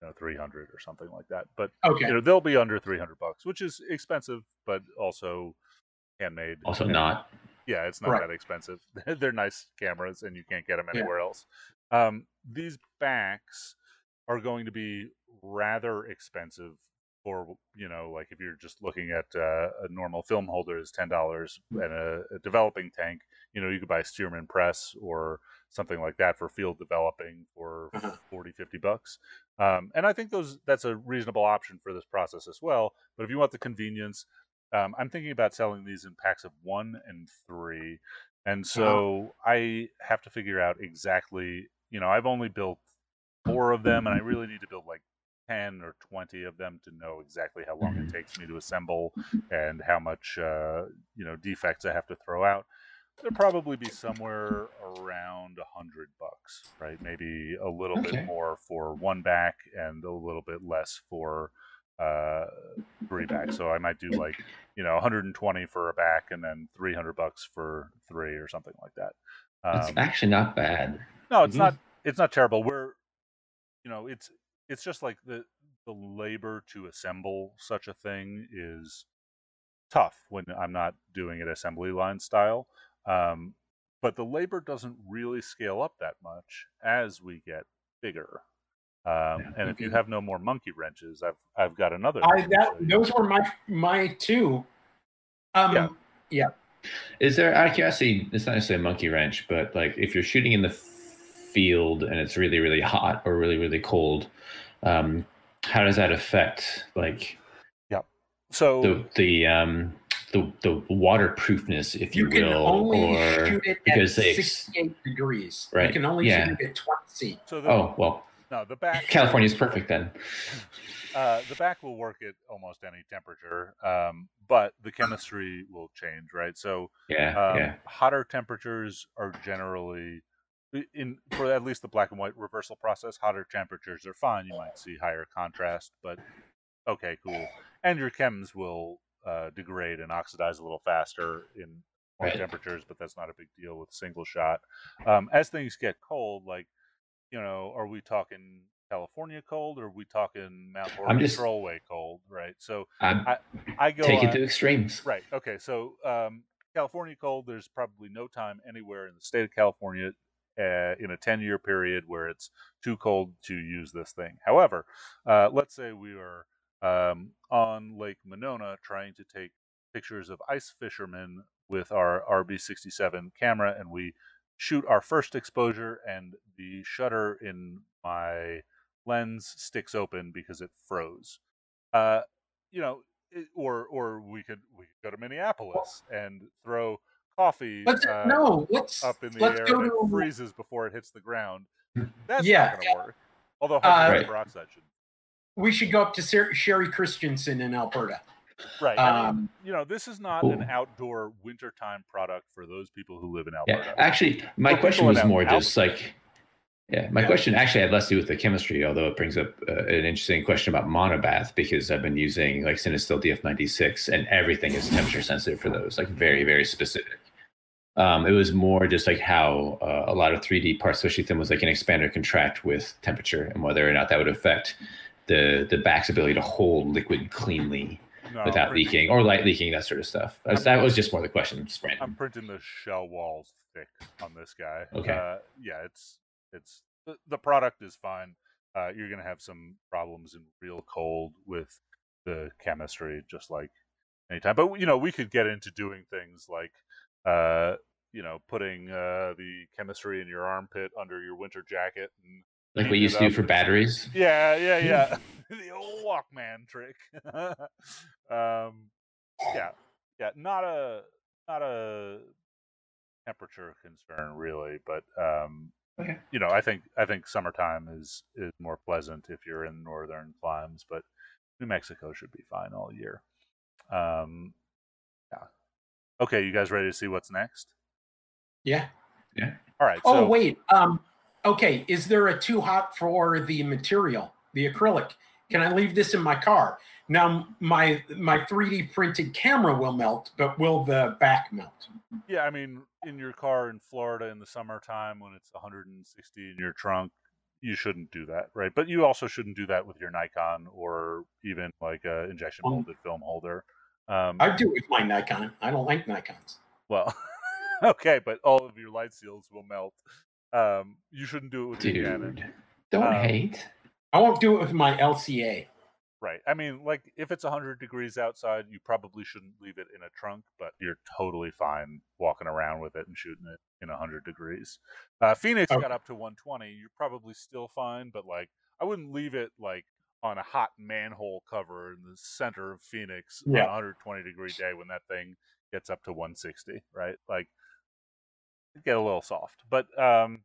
you know 300 or something like that. But okay. you know they'll be under 300 bucks, which is expensive, but also handmade. Also and- not. yeah, it's not Right. that expensive. They're nice cameras, and you can't get them Yeah. anywhere else. Um, these backs are going to be rather expensive for you know, like if you're just looking at uh, a normal film holder is ten dollars, Mm. and a, a developing tank, you know, you could buy Stearman press or something like that for field developing for Uh-huh. 40 50 bucks um, and i think those that's a reasonable option for this process as well but if you want the convenience um, i'm thinking about selling these in packs of one and three and so i have to figure out exactly you know i've only built four of them and i really need to build like 10 or 20 of them to know exactly how long it Mhm. takes me to assemble and how much uh, you know defects i have to throw out there'll probably be somewhere around a hundred bucks, right? Maybe a little Okay. bit more for one back and a little bit less for uh, three backs. So I might do like you know 120 for a back and then 300 bucks for three or something like that. It's Um, actually not bad. no, it's Mhm. not. It's not terrible. We're, you know, it's it's just like the the labor to assemble such a thing is tough when I'm not doing it assembly line style. Um, but the labor doesn't really scale up that much as we get bigger. Um, and if you have no more monkey wrenches, I've I've got another. I that those were my my two. Um, Yeah. Is there out of curiosity? It's not necessarily a monkey wrench, but like if you're shooting in the f- field and it's really really hot or really really cold, um, how does that affect like? yeah so the the um the the waterproofness, if you, You can will, only or shoot it because at they- 68 degrees. Right, You can only yeah. shoot it at 20. so the, oh well, no the back California's perfect then. Uh, the back will work at almost any temperature, um, but the chemistry will change, right? So Yeah, um, yeah. hotter temperatures are generally i- in for at least the black and white reversal process. Hotter temperatures are fine. You might see higher contrast, but okay, cool. And your chems will uh, degrade and oxidize a little faster in warm Right. temperatures, but that's not a big deal with single shot. Um, as things get cold, like you know, are we talking California cold or are we talking Mount I'm just- Trollway cold, right? So I'm I- I go take it on- to extremes. Right. Okay. So um, California cold, there's probably no time anywhere in the state of California uh, in a 10 year period where it's too cold to use this thing. However, uh, let's say we are um, on Lake Monona trying to take pictures of ice fishermen with our RB67 camera and we shoot our first exposure and the shutter in my lens sticks open because it froze. Uh, you know, it, or or we could we could go to Minneapolis and throw coffee Let's, uh, no, let's, up in the let's air go and it to. freezes before it hits the ground. That's Yeah. not going to work. Although Uh, hydrogen Right. peroxide should. We should go up to Sher- Sherry Christensen in Alberta. Right. I mean, Um, you know, this is not an outdoor wintertime product for those people who live in Alberta. Yeah, actually, my Well, question was more Al- just like, yeah, my Yeah. question actually had less to do with the chemistry, although it brings up uh, an interesting question about monobath because I've been using like Cinestill DF96 and everything is temperature sensitive for those, like very, very specific. Um, it was more just like how uh, a lot of 3D parts, especially them, was like an expand or contract with temperature and whether or not that would affect the the back's ability to hold liquid cleanly No, without leaking or light leaking, that sort of stuff. That's, that was just more the question. I'm printing the shell walls thick on this guy. Okay. Uh, yeah, it's it's the, the product is fine. Uh, you're gonna have some problems in real cold with the chemistry, just like anytime. But you know, we could get into doing things like, uh, you know, putting uh, the chemistry in your armpit under your winter jacket and Like we used to do for batteries. yeah, yeah, yeah. the old Walkman trick. um, yeah, yeah. Not a not a temperature concern really, but um, Okay. you know, I think I think summertime is is more pleasant if you're in northern climes, but New Mexico should be fine all year. Um, yeah. Okay, you guys ready to see what's next? yeah. Yeah. All right. Oh so, wait. Um. Okay. Is there a too hot for the material, the acrylic? Can I leave this in my car? Now my my 3D printed camera will melt, but will the back melt? Yeah, I mean, in your car in Florida in the summertime when it's 160 in your trunk, you shouldn't do that, right? But you also shouldn't do that with your Nikon or even like a injection Um, molded film holder. Um, I do it with my Nikon. I don't like Nikons. well, okay, but all of your light seals will melt. Um, you shouldn't do it with your Canon. Dude, don't Um, hate. I won't do it with my LCA. Right. I mean, like if it's 100 degrees outside, you probably shouldn't leave it in a trunk, but you're totally fine walking around with it and shooting it in 100 degrees. Uh, Phoenix Okay. got up to 120. You're probably still fine, but like I wouldn't leave it like on a hot manhole cover in the center of Phoenix Yeah. on a 120 degree day when that thing gets up to 160, right? Like it'd get a little soft. But um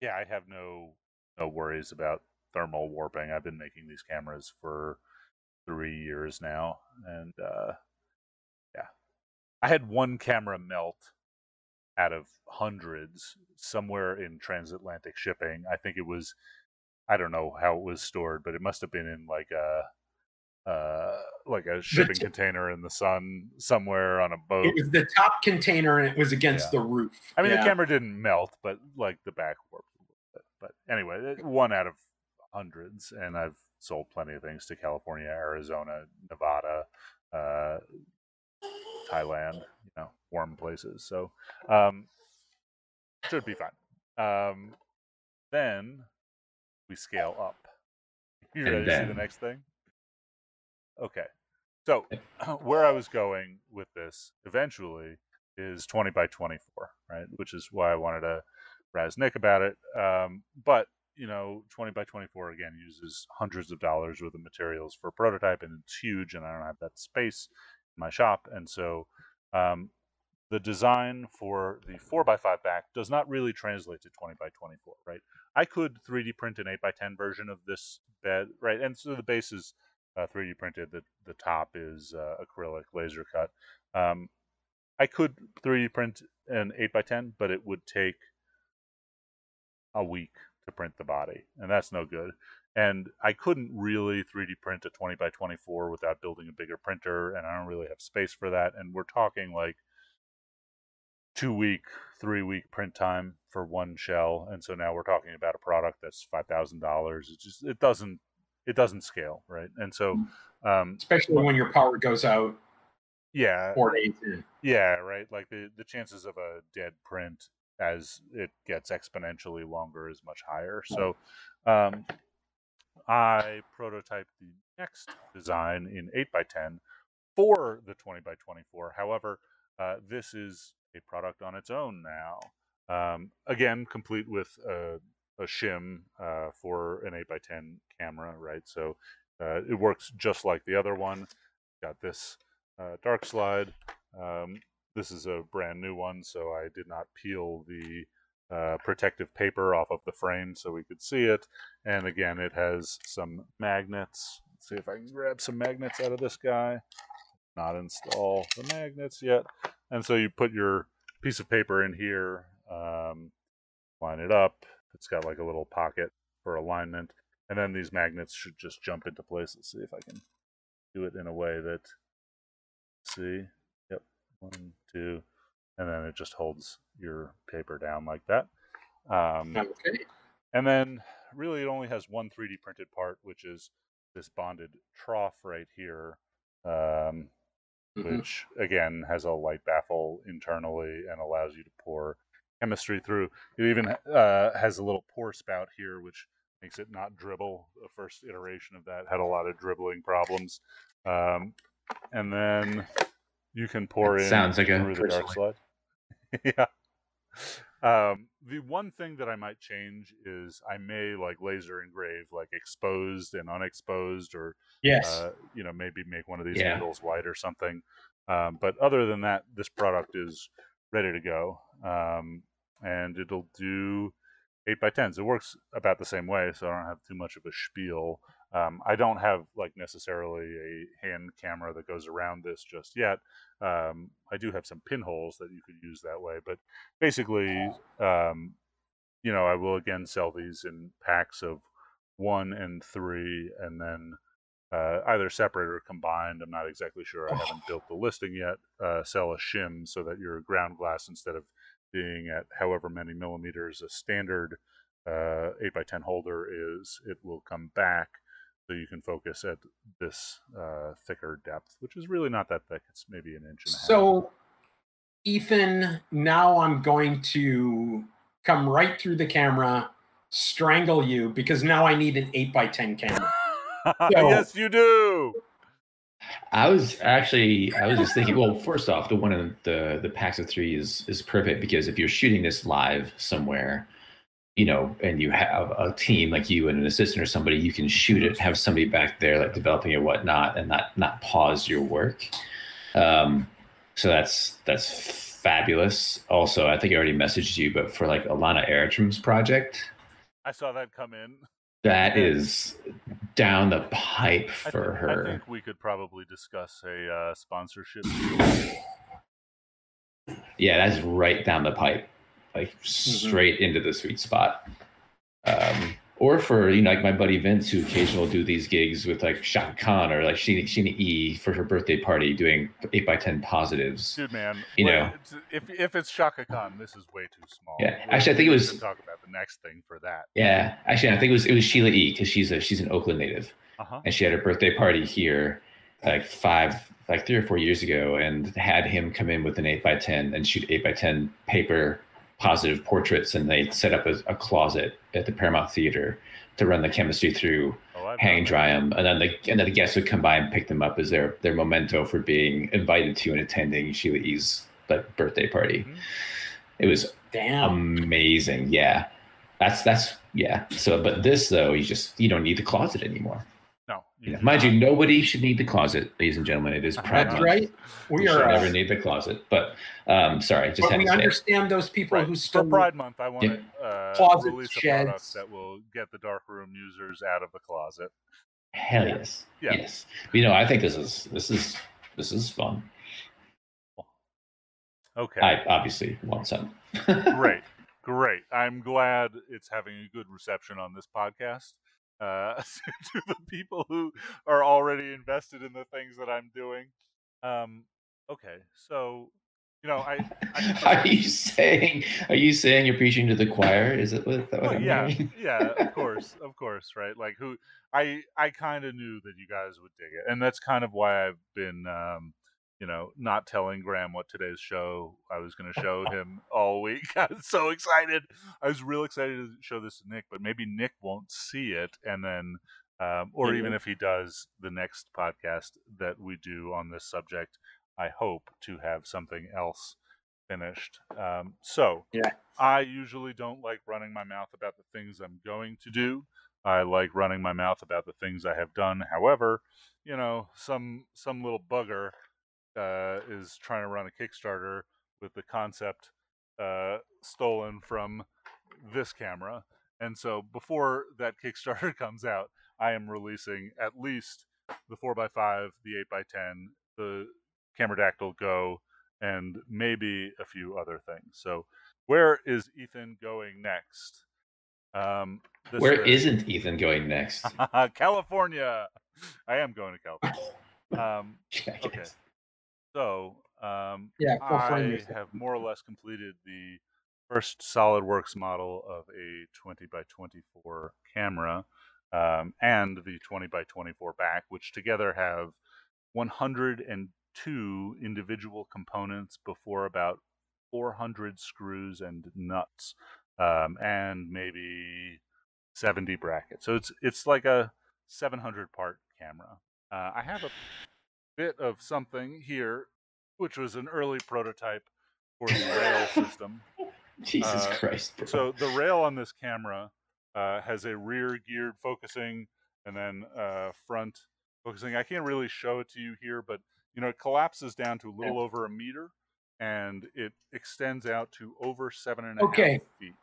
yeah, I have no no worries about thermal warping. I've been making these cameras for three years now, and uh, yeah, I had one camera melt out of hundreds somewhere in transatlantic shipping. I think it was, I don't know how it was stored, but it must have been in like a, uh, like a shipping t- container in the sun somewhere on a boat. It was the top container and it was against Yeah. the roof. I mean, Yeah. the camera didn't melt, but like the back warped a little bit. But anyway, one out of hundreds, and I've sold plenty of things to California, Arizona, Nevada, uh, Thailand, you know, warm places. So um, should be fine. Um, then we scale up. You ready to see the next thing? Okay. So where I was going with this eventually is 20 by 24, right? Which is why I wanted to razz Nick about it. Um, but you know, 20 by 24 again uses hundreds of dollars worth of materials for a prototype, and it's huge, and I don't have that space in my shop, and so um, the design for the 4 by 5 back does not really translate to 20 by 24, right? I could 3D print an 8 by 10 version of this bed, right? And so the base is uh, 3D printed. The the top is uh, acrylic laser cut. Um, I could 3D print an 8 by 10 but it would take a week to print the body, and that's no good. And I couldn't really 3D print a 20 by 24 without building a bigger printer, and I don't really have space for that. And we're talking like two week, three week print time for one shell, and so now we're talking about a product that's five thousand dollars. It just it doesn't it doesn't scale, right? And so, mm. um, especially when your power goes out, yeah, four days in. yeah, right. Like the the chances of a dead print as it gets exponentially longer is much higher. So, um, I prototyped the next design in eight by ten for the twenty by twenty four. However, uh, this is a product on its own now. Um, again, complete with a, a shim uh, for an 8x10 camera, right? So uh, it works just like the other one. Got this uh, dark slide. Um, this is a brand new one, so I did not peel the uh, protective paper off of the frame so we could see it. And again, it has some magnets. Let's see if I can grab some magnets out of this guy. Not install the magnets yet. And so you put your piece of paper in here, um, line it up. It's got like a little pocket for alignment. And then these magnets should just jump into place. Let's see if I can do it in a way that, see, yep, one, two, and then it just holds your paper down like that. Um, okay. And then really it only has one 3D printed part, which is this bonded trough right here. Um, mm-hmm. which again has a light baffle internally and allows you to pour chemistry through. It even uh, has a little pour spout here, which makes it not dribble. The first iteration of that had a lot of dribbling problems. Um, and then you can pour in sounds like through a the dark slide. yeah. Um, the one thing that I might change is I may like laser engrave like exposed and unexposed, or yes, uh, you know maybe make one of these yeah. needles white or something. Um, but other than that, this product is ready to go, um, and it'll do eight by tens. It works about the same way, so I don't have too much of a spiel. Um, I don't have like necessarily a hand camera that goes around this just yet. Um, I do have some pinholes that you could use that way, but basically, um, you know, I will again sell these in packs of one and three, and then uh, either separate or combined. I'm not exactly sure. I haven't built the listing yet. Uh, sell a shim so that your ground glass, instead of being at however many millimeters a standard uh, 8 by 10 holder is, it will come back so you can focus at this uh, thicker depth, which is really not that thick. It's maybe an inch and a half. So, Ethan, now I'm going to come right through the camera, strangle you because now I need an 8 by 10 camera. So, yes, you do. I was actually I was just thinking. Well, first off, the one in the the packs of three is is perfect because if you're shooting this live somewhere, you know, and you have a team like you and an assistant or somebody, you can shoot it, have somebody back there like developing it, whatnot, and not not pause your work. Um, so that's that's fabulous. Also, I think I already messaged you, but for like Alana Airtrim's project, I saw that come in. That is down the pipe for I think, her. I think we could probably discuss a uh, sponsorship. Yeah, that's right down the pipe like mm-hmm. straight mm-hmm. into the sweet spot. Um, or for you know like my buddy Vince, who occasionally will do these gigs with like Chaka Khan or like Sheena, Sheena E for her birthday party, doing eight by ten positives. Dude, man, you know, if if it's Chaka Khan, this is way too small. Yeah, we actually, I think it was. Talk about the next thing for that. Yeah, actually, I think it was it was Sheila E because she's a she's an Oakland native, uh-huh. and she had her birthday party here like five like three or four years ago, and had him come in with an eight by ten and shoot eight by ten paper positive portraits and they set up a, a, closet at the Paramount Theater to run the chemistry through, oh, hang dry them, and then the and then the guests would come by and pick them up as their their memento for being invited to and attending Sheila E's like birthday party. Mm-hmm. It was Damn. amazing. Yeah, that's that's yeah. So, but this though, you just you don't need the closet anymore. No, You know, mind you, nobody should need the closet, ladies and gentlemen. It is Pride That's Month. right. We You should are. never Uh, need the closet. But um, sorry, just but had we to say. understand those people Right. who For. Pride Month, I want Yeah. to uh, Closets, release a product sheds. that will get the dark room users out of the closet. Hell yes, Yeah. yes. You know, I think this is this is this is fun. Okay, I obviously want some. great, great. I'm glad it's having a good reception on this podcast. Uh, to the people who are already invested in the things that I'm doing. Um, okay, so you know, I, I are you saying? Are you saying you're preaching to the choir? Is it what? what Well, yeah, yeah, of course, of course, right? Like who I I kind of knew that you guys would dig it, and that's kind of why I've been, um, you know, not telling Graham what today's show I was going to show him all week. I was so excited. I was real excited to show this to Nick, but maybe Nick won't see it, and then, um, or even if he does, the next podcast that we do on this subject, I hope to have something else finished. Um, so Yeah. I usually don't like running my mouth about the things I'm going to do. I like running my mouth about the things I have done. However, you know, some some little bugger uh, is trying to run a Kickstarter with the concept uh, stolen from this camera, and so before that Kickstarter comes out, I am releasing at least the 4x5, the 8x10, the Cameradactyl Go, and maybe a few other things. So, where is Ethan going next? Um, this Where isn't Ethan going next? California? I am going to California. Um, okay. So, um, Yeah, I have more or less completed the first SolidWorks model of a 20 by 24 camera um, and the 20 by 24 back, which together have 102 individual components before about 400 screws and nuts, um, and maybe 70 brackets. So it's it's like a 700 part camera. Uh, I have a bit of something here, which was an early prototype for the rail system. Jesus Uh, Christ, bro. So the rail on this camera uh, has a rear geared focusing and then uh, front focusing. I can't really show it to you here, but you know it collapses down to a little over a meter, and it extends out to over seven and a half Okay. feet.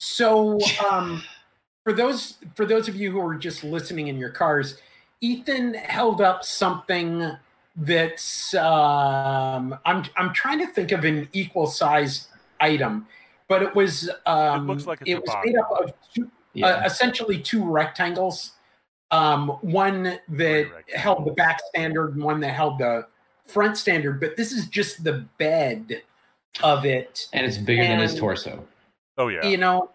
So, um, for those for those of you who are just listening in your cars, Ethan held up something that's um, I'm I'm trying to think of an equal sized item, but it was um, looks like it was box. made up of two, yeah. uh, essentially two rectangles. Um, one that rectangles. held the back standard, and one that held the front standard. But this is just the bed of it and it's bigger than his torso. Oh yeah, you know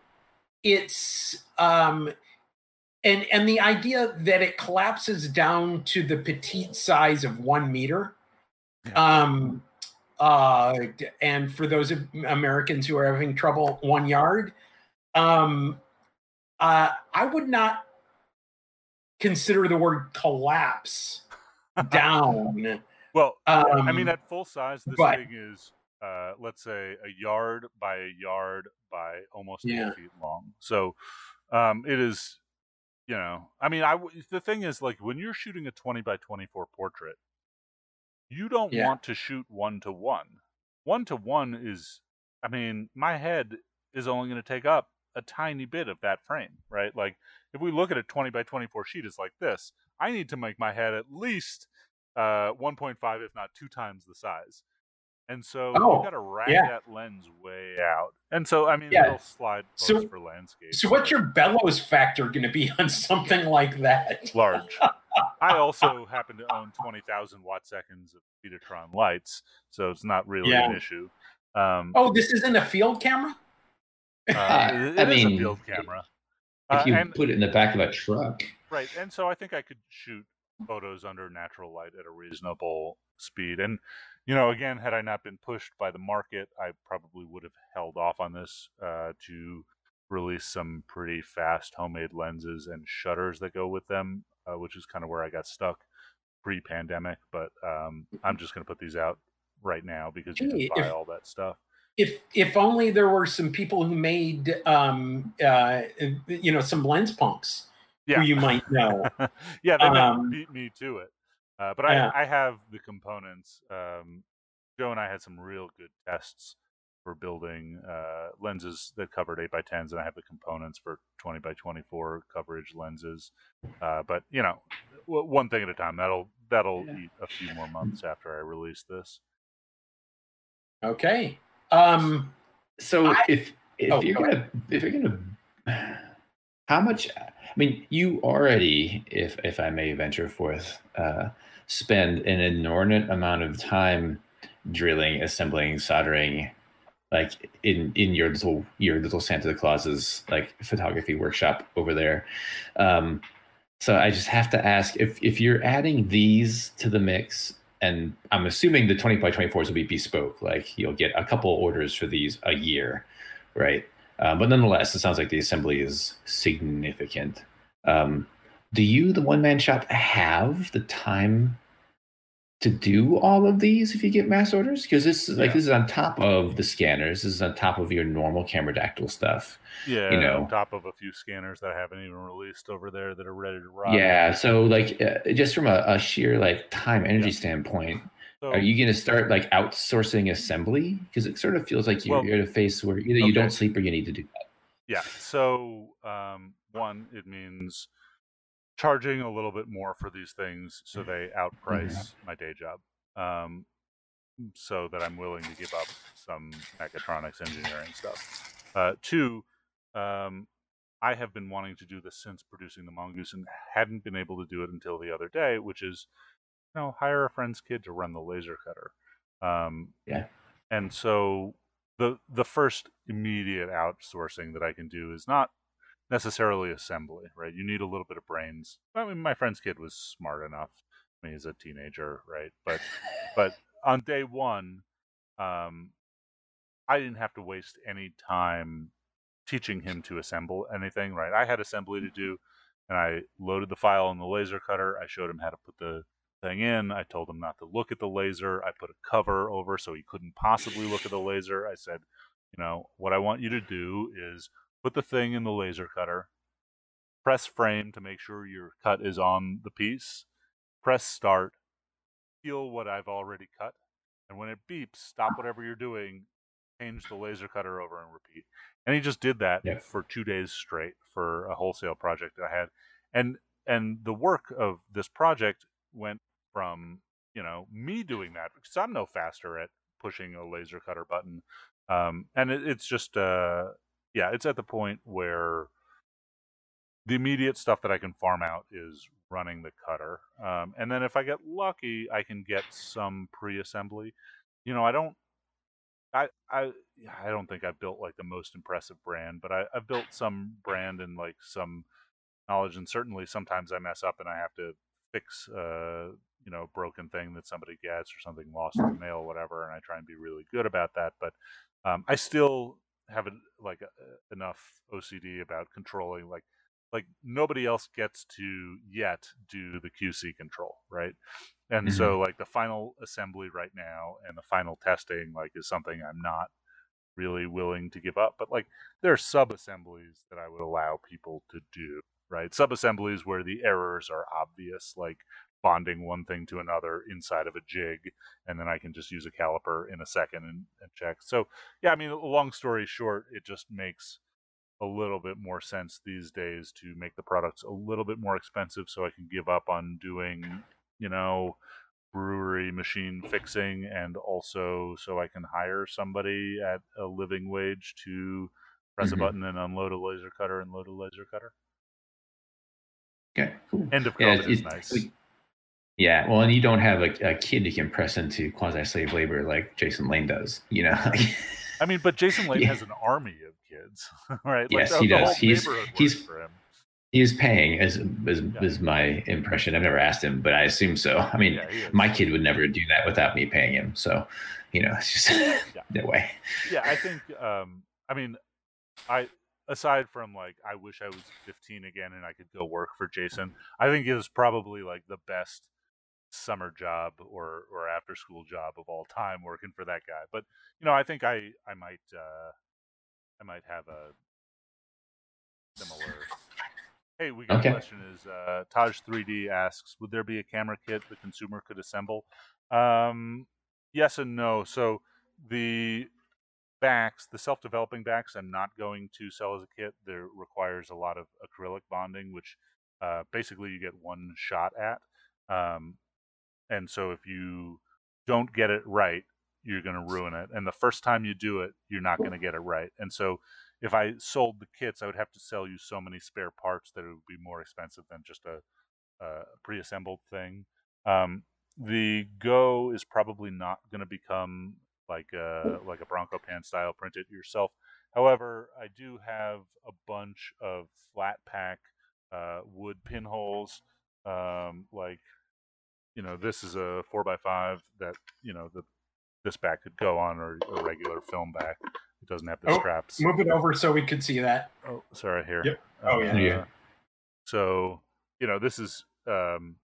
it's um and and the idea that it collapses down to the petite size of one meter um uh and for those americans who are having trouble one yard um uh i would not consider the word collapse down Well, um I mean, at full size, this but- thing is, uh, let's say, a yard by a yard by almost Yeah. eight feet long. So, um, it is, you know, I mean, I the thing is, like, when you're shooting a 20 by 24 portrait, you don't Yeah. want to shoot one to one. One to one is, I mean, my head is only going to take up a tiny bit of that frame, right? Like, if we look at a 20 by 24 sheet, it's like this. I need to make my head at least uh, 1.5, if not two times the size. And so Oh, you got to rack yeah. that lens way out. And so, I mean, Yeah. it'll slide So- for landscape. so what's your bellows factor going to be on something like that large? I also happen to own 20,000 watt seconds of Petatron lights, so it's not really an issue. Um, oh this isn't a field camera uh, I it- it is mean, a field camera. If Uh, you and put it in the back of a truck, Right, and so I think I could shoot photos under natural light at a reasonable speed. And you know, again, had I not been pushed by the market, I probably would have held off on this uh, to release some pretty fast homemade lenses and shutters that go with them, uh, which is kind of where I got stuck pre-pandemic. But um, I'm just going to put these out right now because you can buy if- all that stuff. if if only there were some people who made um uh you know some lens punks Yeah. who you might know. yeah, they Um, beat me to it. Uh, but I, Yeah. I have the components. Um, Joe and I had some real good tests for building uh, lenses that covered 8 by 10s and I have the components for 20 by 24 coverage lenses. Uh, but, you know, w- one thing at a time. That'll that'll Yeah. eat a few more months after I release this. Okay. Um So I- if if Oh, you're gonna if you're gonna how much I mean you already if if I may venture forth uh spend an inordinate amount of time drilling, assembling, soldering like in in your little your little Santa Claus's like photography workshop over there. Um so I just have to ask if if you're adding these to the mix and I'm assuming the 20 by 24s will be bespoke. Like you'll get a couple orders for these a year, right? Um, but nonetheless, it sounds like the assembly is significant. Um, do you, the one man shop, have the time to do all of these if you get mass orders? Because this is like Yeah. this is on top of the scanners. This is on top of your normal Cameradactyl stuff. Yeah, You know. on top of a few scanners that I haven't even released over there that are ready to rock. Yeah. So like uh, just from a, a sheer like time energy standpoint, So, Are you going to start like outsourcing assembly? Because it sort of feels like you're, Well, you're at a phase where either you don't sleep or you need to do that. Yeah. So, um, one, it means charging a little bit more for these things so they outprice my day job. Um, so that I'm willing to give up some mechatronics engineering stuff. Uh, two, um, I have been wanting to do this since producing the mongoose and hadn't been able to do it until the other day, which is, you know, hire a friend's kid to run the laser cutter. Um, Yeah. And so the the first immediate outsourcing that I can do is not necessarily assembly, right? You need a little bit of brains. I mean, my friend's kid was smart enough. I mean, he's a teenager, right? But but on day one, um, I didn't have to waste any time teaching him to assemble anything, right? I had assembly to do, and I loaded the file in the laser cutter. I showed him how to put the thing in. I told him not to look at the laser. I put a cover over so he couldn't possibly look at the laser. I said, you know, what I want you to do is put the thing in the laser cutter, press frame to make sure your cut is on the piece, press start, feel what I've already cut, and when it beeps, stop whatever you're doing, change the laser cutter over and repeat. And he just did that Yeah. for two days straight for a wholesale project that I had. And and the work of this project went from, you know, me doing that because I'm no faster at pushing a laser cutter button. Um, and it, it's just uh yeah, it's at the point where the immediate stuff that I can farm out is running the cutter. Um, and then if I get lucky, I can get some pre-assembly. You know, I don't I I I don't think I've built like the most impressive brand, but I, I've built some brand and like some knowledge, and certainly sometimes I mess up and I have to fix uh you know broken thing that somebody gets or something lost in the mail, or whatever, and I try and be really good about that. But um, I still have a, like a, enough OCD about controlling like like nobody else gets to yet do the QC control, right? And Mhm. so like the final assembly right now and the final testing like is something I'm not really willing to give up. But like there are sub assemblies that I would allow people to do, right? Sub assemblies where the errors are obvious, like bonding one thing to another inside of a jig, and then I can just use a caliper in a second and, and check. So yeah, I mean, long story short, it just makes a little bit more sense these days to make the products a little bit more expensive so I can give up on doing, you know, brewery machine fixing and also so I can hire somebody at a living wage to press Mhm. a button and unload a laser cutter and load a laser cutter. Okay, cool. End of Yeah, COVID is it- nice. Yeah, well, and you don't have a, a kid you can press into quasi-slave labor like Jason Lane does. You know, I mean, but Jason Lane Yeah. has an army of kids, right? Yes, the, he does. whole He's- he's- for him. he is paying, as is, Yeah. is my impression. I've never asked him, but I assume so. I mean, Yeah, my kid would never do that without me paying him. So, you know, it's just that way. yeah, I think. Um, I mean, I aside from like, I wish I was 15 again and I could go work for Jason. I think it is probably like the best summer job or or after school job of all time working for that guy. But you know, I think I I might uh, I might have a similar. Hey, we got Okay. a question. Is uh, Taj 3D asks, would there be a camera kit the consumer could assemble? Um, yes and no. So the backs, the self-developing backs, I'm not going to sell as a kit. There requires a lot of acrylic bonding, which uh, basically you get one shot at. Um, and so if you don't get it right, you're going to ruin it. And the first time you do it, you're not going to get it right. And so if I sold the kits, I would have to sell you so many spare parts that it would be more expensive than just a, a pre-assembled thing. Um, the Go is probably not going to become like a like a Bronco pan style print it yourself. However, I do have a bunch of flat pack uh, wood pinholes, um, like you know this is a four by five that you know the this back could go on or a regular film back. It doesn't have the Oh, straps. Move it over so we could see that. Oh, sorry here. Yep. Oh, yeah. Yeah. So you know this is um,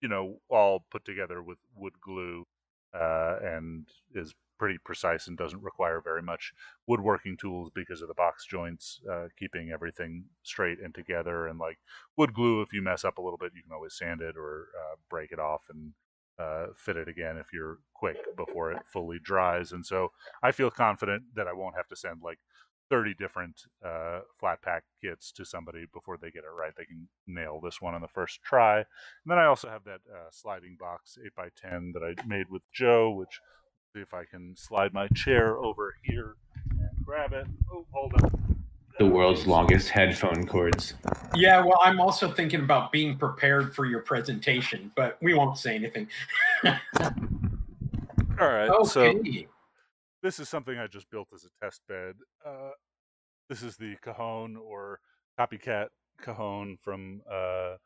you know all put together with wood glue uh, and is pretty precise and doesn't require very much woodworking tools because of the box joints uh, keeping everything straight and together and like wood glue if you mess up a little bit you can always sand it or uh, break it off and uh, fit it again if you're quick before it fully dries and so i feel confident that i won't have to send like 30 different uh, flat pack kits to somebody before they get it right. They can nail this one on the first try. And then I also have that uh, sliding box 8x10 that I made with Joe, which see if I can slide my chair over here and grab it. Oh, hold on. The world's longest headphone cords. Yeah, well, I'm also thinking about being prepared for your presentation, but we won't say anything. All right. Okay. So this is something I just built as a test bed. Uh, this is the Cajon or copycat Cajon from uh,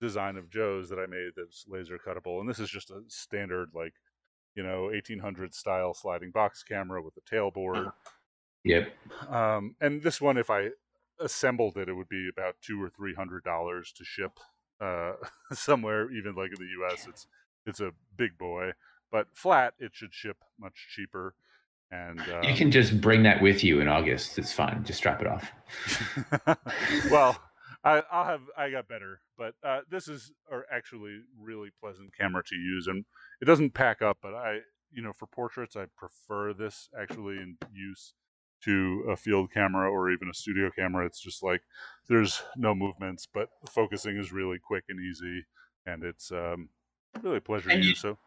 design of Joe's that I made that's laser cuttable, and this is just a standard like you know 1800 style sliding box camera with a tailboard. Yep. Um, and this one, if I assembled it, it would be about two or three hundred dollars to ship uh, somewhere. Even like in the U.S., it's it's a big boy, but flat it should ship much cheaper. And um, You can just bring that with you in August. It's fine. Just drop it off. well, I, I'll have I got better, but uh, this is are actually really pleasant camera to use, and it doesn't pack up. But I, you know, for portraits, I prefer this actually in use to a field camera or even a studio camera. It's just like there's no movements, but focusing is really quick and easy, and it's um, really a pleasure And to you- use. So,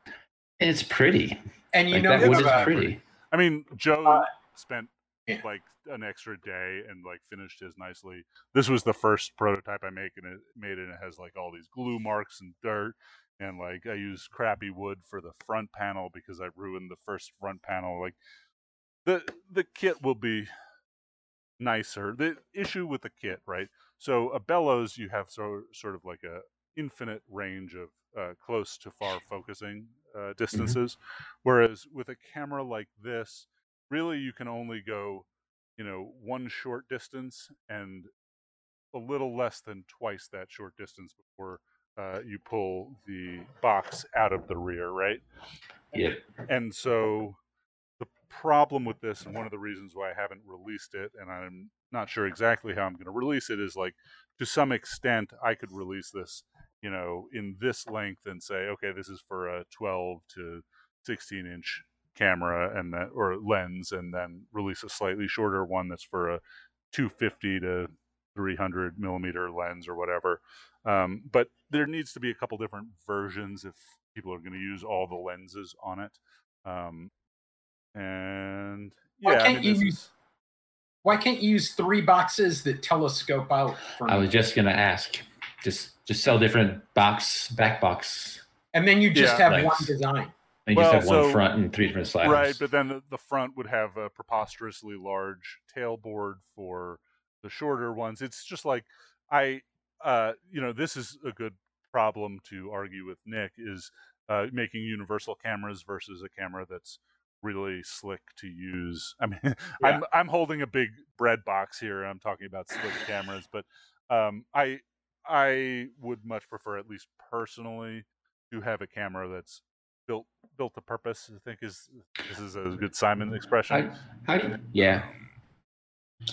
And it's pretty. And you Like know that wood is uh, pretty. I mean, Joe Uh, spent yeah. like an extra day and like finished his nicely. This was the first prototype I make and it made and it has like all these glue marks and dirt and like I use crappy wood for the front panel because I ruined the first front panel. Like the the kit will be nicer. The issue with the kit, right? So a bellows you have so sort of like a infinite range of uh, close to far focusing uh, distances, whereas with a camera like this, really you can only go, you know, one short distance and a little less than twice that short distance before uh, you pull the box out of the rear, right? Yeah. And so the problem with this, and one of the reasons why I haven't released it, and I'm not sure exactly how I'm going to release it, is like to some extent I could release this, you know, in this length and say, okay, this is for a 12 to 16 inch camera and that or lens, and then release a slightly shorter one that's for a 250 to 300 millimeter lens or whatever. Um, but there needs to be a couple different versions if people are going to use all the lenses on it. Um, and Why yeah, I can't mean, you use- is- Why can't you use three boxes that telescope out from I was just gonna ask. Just just sell different box back box. and then you just Yeah. have one design. And you Well, just have one so- front and three different sliders. Right, but then the, the front would have a preposterously large tailboard for the shorter ones. It's just like I, uh, you know, this is a good problem to argue with Nick is uh, making universal cameras versus a camera that's really slick to use. I mean, I'm I'm holding a big bread box here. and I'm talking about slick cameras, but um, I I would much prefer, at least personally, to have a camera that's built built to purpose. I think is this is a good Simon expression. How, how do you, yeah.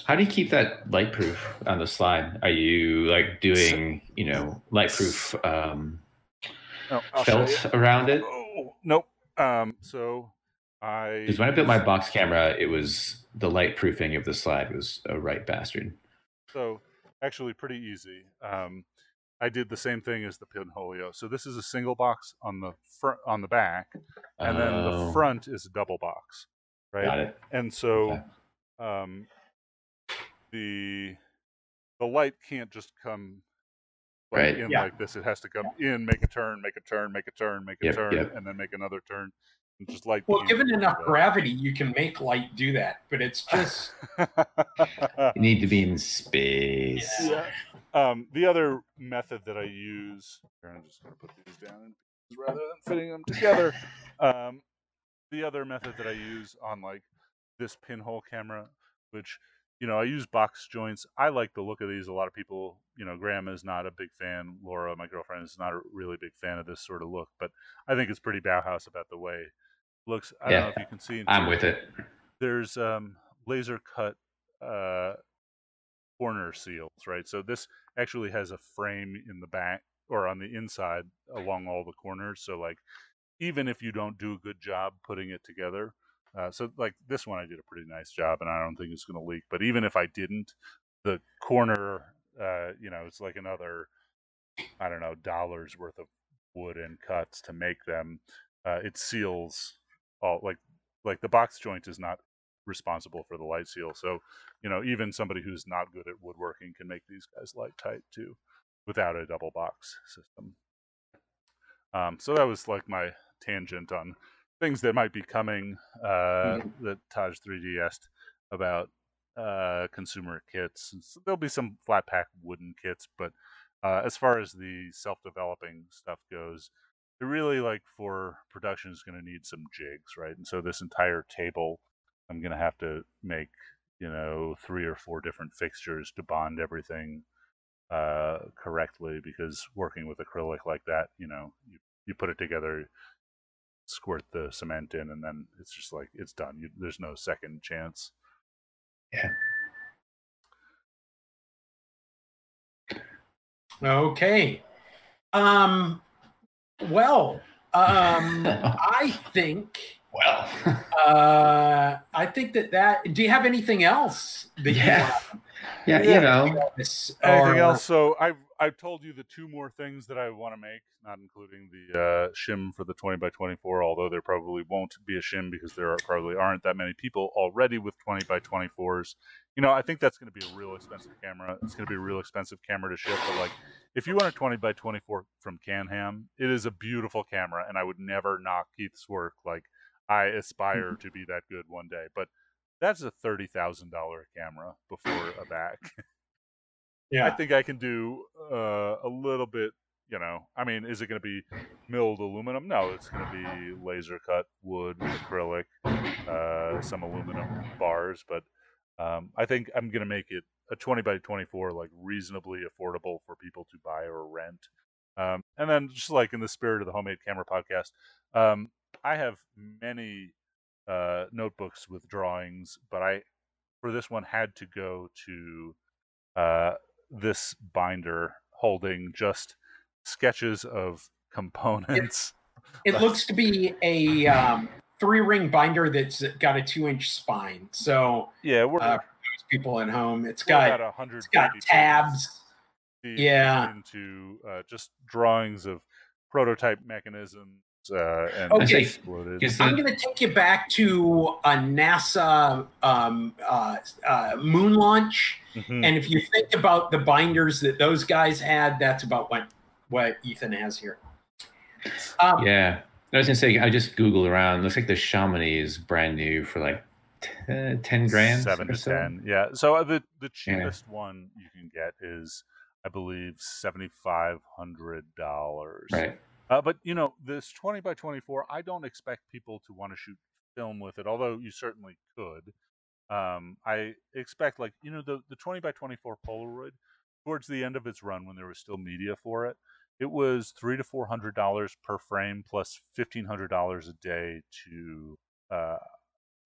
How do you keep that light proof on the slide? Are you like doing you know light proof um, oh, felt around it? Oh, nope. Um, so I because when I built my box camera, it was the light proofing of the slide was a right bastard. So actually, pretty easy. Um, I did the same thing as the Pinholio. So this is a single box on the front on the back, and then the Oh, front is a double box, right? Got it. And so, um, the the light can't just come like, Right. in Yeah. like this. It has to come in, make a turn, make a turn, make a turn, make a Yep, turn, yep. and then make another turn, and just light. Well, given enough everywhere. gravity, you can make light do that, but it's just You need to be in space. yeah. Um, the other method that I use, here, I'm just going to put these down in pieces rather than fitting them together. Um, the other method that I use on like this pinhole camera, which you know I use box joints. I like the look of these. A lot of people, you know, Graham is not a big fan. Laura, my girlfriend, is not a really big fan of this sort of look, but I think it's pretty Bauhaus about the way it looks. I don't know Yeah, if you can see. I'm with it. there's um, laser cut uh, corner seals, right? So this actually has a frame in the back or on the inside along all the corners. So like, even if you don't do a good job putting it together, uh, so like this one, I did a pretty nice job, and I don't think it's going to leak. But even if I didn't, the corner, uh, you know, it's like another, I don't know, dollars worth of wood and cuts to make them. Uh, it seals all like like the box joint is not responsible for the light seal. So, you know, even somebody who's not good at woodworking can make these guys light tight too, without a double box system. Um, so that was like my tangent on things that might be coming uh, that Taj 3D asked about uh, consumer kits. So there'll be some flat pack wooden kits, but uh, as far as the self-developing stuff goes, it really like for production is going to need some jigs, right? And so this entire table, I'm going to have to make, you know, three or four different fixtures to bond everything uh, correctly because working with acrylic like that, you know, you, you put it together, squirt the cement in, and then it's just like it's done. You, there's no second chance. Yeah. Okay. Um, well, um, I think well, uh, I think that that. Do you have anything else that yeah, yeah, Yeah. you know, you want this Anything or- else? So I've I've told you the two more things that I want to make, not including the uh, shim for the 20 by 24. Although there probably won't be a shim because there are, probably aren't that many people already with 20 by 24s. You know, I think that's going to be a real expensive camera. It's going to be a real expensive camera to ship. But like, if you want a 20 by 24 from Canham, it is a beautiful camera, and I would never knock Keith's work. Like, I aspire to be that good one day, but that's a thirty thousand dollar camera before a back. yeah, I think I can do uh, a little bit. You know, I mean, is it going to be milled aluminum? No, it's going to be laser cut wood, acrylic, uh, some aluminum bars. But um, I think I'm going to make it a 20 by 24, like reasonably affordable for people to buy or rent. Um, and then, just like in the spirit of the homemade camera podcast, um, I have many uh, notebooks with drawings, but I, for this one, had to go to uh, this binder holding just sketches of components. It looks to be a um, three ring binder that's got a two inch spine. So Yeah, we're, uh, people at home, it's got it's got tabs. Yeah. into uh, just drawings of prototype mechanisms uh, and Okay. exploded. Because I'm going to take you back to a NASA um, uh, uh, moon launch, Mhm. and if you think about the binders that those guys had, that's about what what Ethan has here. Um, yeah, I was gonna say I just googled around. Looks like the Chamonix is brand new for like t- ten grand, seven or to so. ten. Yeah. So uh, the the Yeah. cheapest one you can get is, I believe, seventy five hundred dollars. Right. Uh, but you know, this twenty by twenty four, I don't expect people to want to shoot film with it, although you certainly could. Um, I expect like you know the the twenty by twenty four Polaroid towards the end of its run when there was still media for it. it was three to four hundred dollars per frame plus fifteen hundred dollars a day to uh,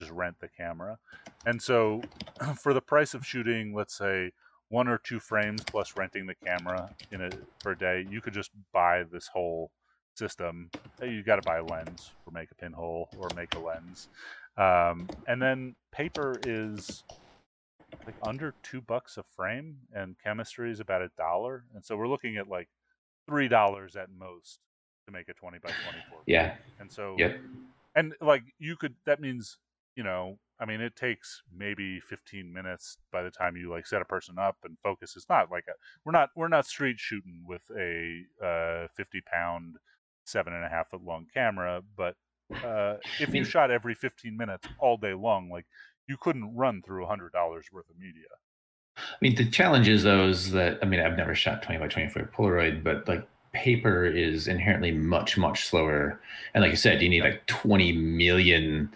just rent the camera. And so, for the price of shooting, let's say one or two frames plus renting the camera in a per day, you could just buy this whole system. you've got to buy a lens or make a pinhole or make a lens, um, and then paper is like under two bucks a frame, and chemistry is about a dollar. And so we're looking at like three dollars at most to make a twenty by twenty four. Yeah. And so, Yep. and like you could, that means you know, I mean, it takes maybe 15 minutes by the time you like set a person up and focus. It's not like a, we're not we're not street shooting with a uh, 50 pound, seven and a half foot long camera. But uh, if you shot every 15 minutes all day long, like you couldn't run through a hundred dollars worth of media. I mean, the challenge is though is that I mean, I've never shot 20 by 24 Polaroid, but like paper is inherently much much slower, and like I said, you need like 20 million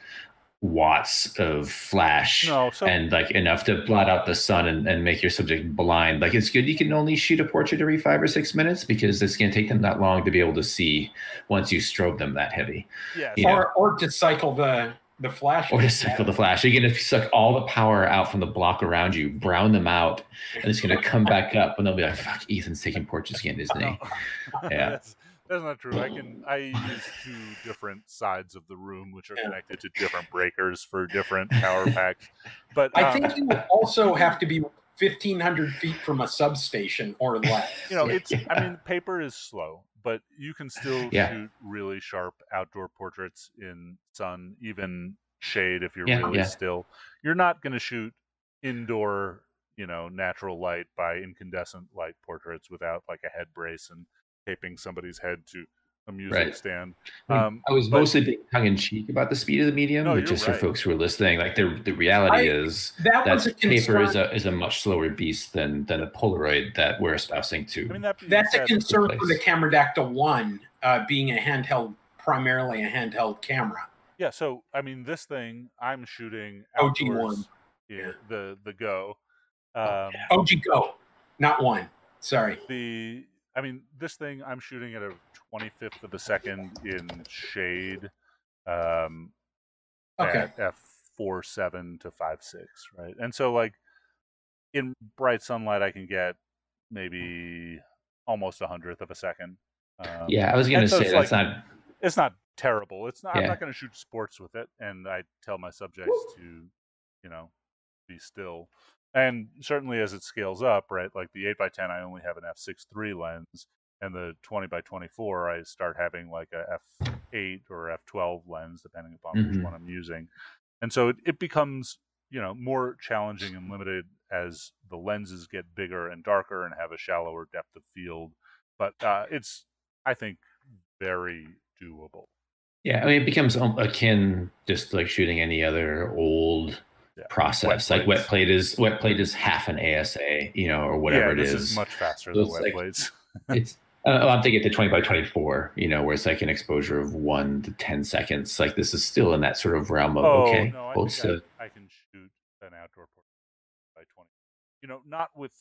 watts of flash No, so and like enough to blot out the sun and, and make your subject blind. Like it's good you can only shoot a portrait every five or six minutes because it's going to take them that long to be able to see once you strobe them that heavy. yeah, you so- know. or or to cycle the the flash. Or to cycle the flash. You're going to suck all the power out from the block around you, brown them out, and it's going to come back up and they'll be like, fuck, Ethan's taking portraits again, isn't he? Yeah. That's, that's not true. I can I use two different sides of the room which are connected to different breakers for different power packs. But I um, think you also have to be 1,500 feet from a substation or less. you know it's I mean paper is slow, but you can still Yeah. shoot really sharp outdoor portraits in sun, even shade if you're Yeah, really yeah. still. You're not going to shoot indoor, you know, natural light by incandescent light portraits without like a head brace and taping somebody's head to a music Right. stand. I Um, I was but- mostly being tongue in cheek about the speed of the medium, No, but just right. for folks who are listening, like the the reality I- is That that a paper is a is a much slower beast than than the Polaroid that we're espousing to. I mean that being That's a concern for the place. Cameradactyl One uh, being a handheld, primarily a handheld camera. Yeah, so I mean, this thing I'm shooting OG one, Yeah, the the Go. Um, OG Go, not one. Sorry. the I mean, this thing I'm shooting at a 25th of a second in shade, um, Okay. at f four seven to five six, right? And so like in bright sunlight, I can get maybe almost a hundredth of a second. Um, yeah, I was gonna so say it's that's like- not it's not terrible. It's not. I'm not going to shoot sports with it, and I tell my subjects to, you know, be still. And certainly as it scales up, right? Like the eight x ten, I only have an f six three lens, and the twenty by twenty four, I start having like a f eight or f twelve lens, depending upon which Mhm. one I'm using. And so it, it becomes, you know, more challenging and limited as the lenses get bigger and darker and have a shallower depth of field. But uh, it's, I think, very doable. Yeah, I mean, it becomes um, akin just like shooting any other old Yeah. process. Wet like wet plate is wet plate is half an ASA, you know, or whatever yeah, it this is. is much faster So than wet like- plates. it's uh, I'm thinking the 20 by 24, you know, where it's like an exposure of one to 10 seconds. Like this is still in that sort of realm of oh okay, no, I. I, I can shoot an outdoor portrait by twenty. You know, not with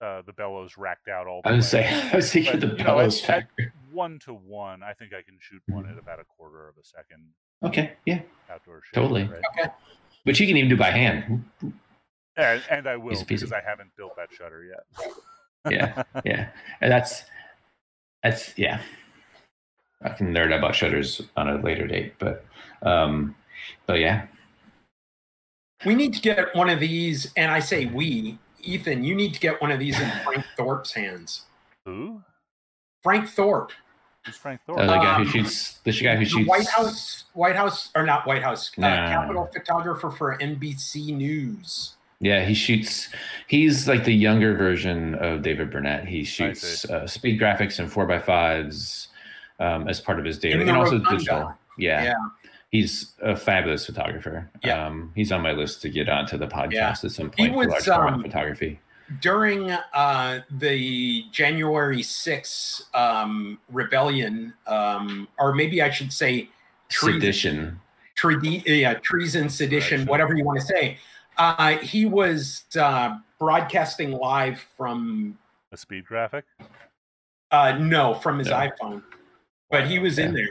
uh, the bellows racked out all the I was way. saying, I was thinking But, the know, bellows at- at- factor. one to one. I think I can shoot one at about a quarter of a second Okay, yeah, outdoor shooting. Totally. Right? Okay. But you can even do by hand. And, and I will Easy peasy. because I haven't built that shutter yet. Yeah, yeah, and that's that's yeah. I can nerd about shutters on a later date, but um, but yeah, We need to get one of these, and I say we, Ethan, you need to get one of these in Frank Thorp's hands. Who? Frank Thorp, Who's Frank uh, Thorp? the guy who Um, shoots the guy who the shoots White House, White House, or not White House, uh, No. Capitol photographer for NBC News. Yeah, he shoots. He's like the younger version of David Burnett. He shoots uh, speed graphics and four x fives um, as part of his daily, and also Rotunda. digital. Yeah. Yeah. he's a fabulous photographer. Yeah. Um, he's on my list to get onto the podcast Yeah. at some He point for was, large format um, photography. During uh, the January 6th um, rebellion, um, or maybe I should say treason, Sedition. tre- yeah, treason, sedition, Correction. whatever you want to say. Uh, he was uh, broadcasting live from A speed graphic? uh, no, from his no. iPhone, but he was yeah. in there.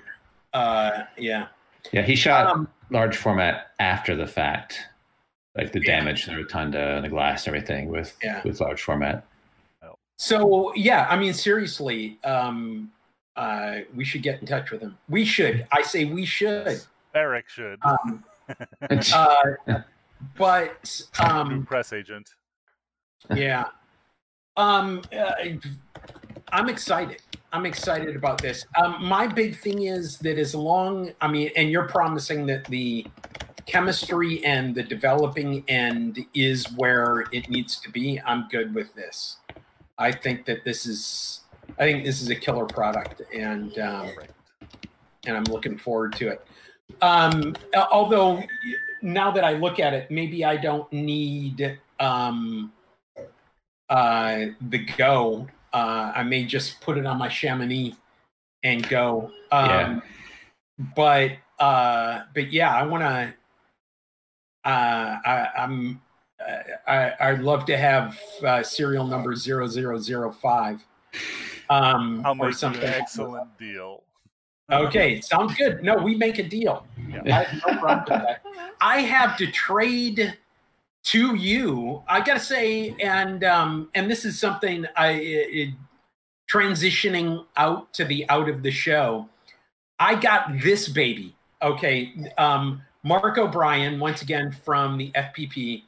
Uh, yeah. Yeah, he shot um, large format after the fact, like the yeah. damage to the rotunda and the glass and everything with yeah. with large format. So yeah, I mean seriously, um, uh, we should get in touch with him. We should. I say we should. Eric should. Um, uh, but um, press agent. Yeah. Um, uh, I'm excited. I'm excited about this. Um, my big thing is that as long, I mean, and you're promising that the chemistry and the developing end is where it needs to be. I'm good with this. I think that this is, I think this is a killer product, and um, and I'm looking forward to it. Um, although now that I look at it, maybe I don't need um, uh, the go uh, I may just put it on my Chamonix and go. Um, yeah. But uh, but yeah, I want to. Uh, I, I'm. Uh, I, I'd love to have uh, serial number zero zero zero five. Um, I'll or something. excellent deal. Okay, sounds good. No, we make a deal. Yeah. I have no that. I have to trade to you, I gotta say, and um, and this is something I it, transitioning out to the out of the show. I got this baby. Okay, um, Mark O'Brien once again from the FPP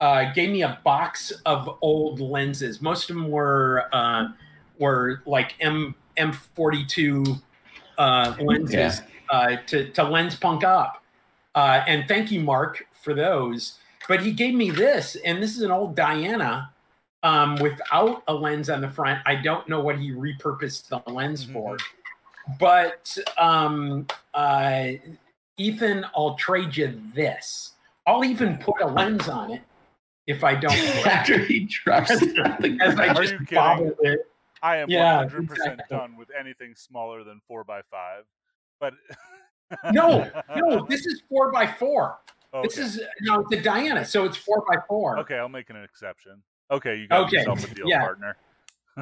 uh, gave me a box of old lenses. Most of them were uh, were like M M forty two uh, lenses yeah. uh, to to lens punk up. Uh, and thank you, Mark, for those. But he gave me this, and this is an old Diana um, without a lens on the front. I don't know what he repurposed the lens mm-hmm. for, but um, uh, Ethan, I'll trade you this. I'll even put a lens on it if I don't. After he drops it, as I just bobble it. I am yeah, 100% exactly. done with anything smaller than four by five, but no, no, this is four by four. Oh, this is no, it's a Diana, so it's four by four. Okay, I'll make an exception. Okay, you got okay. yourself a deal yeah. partner.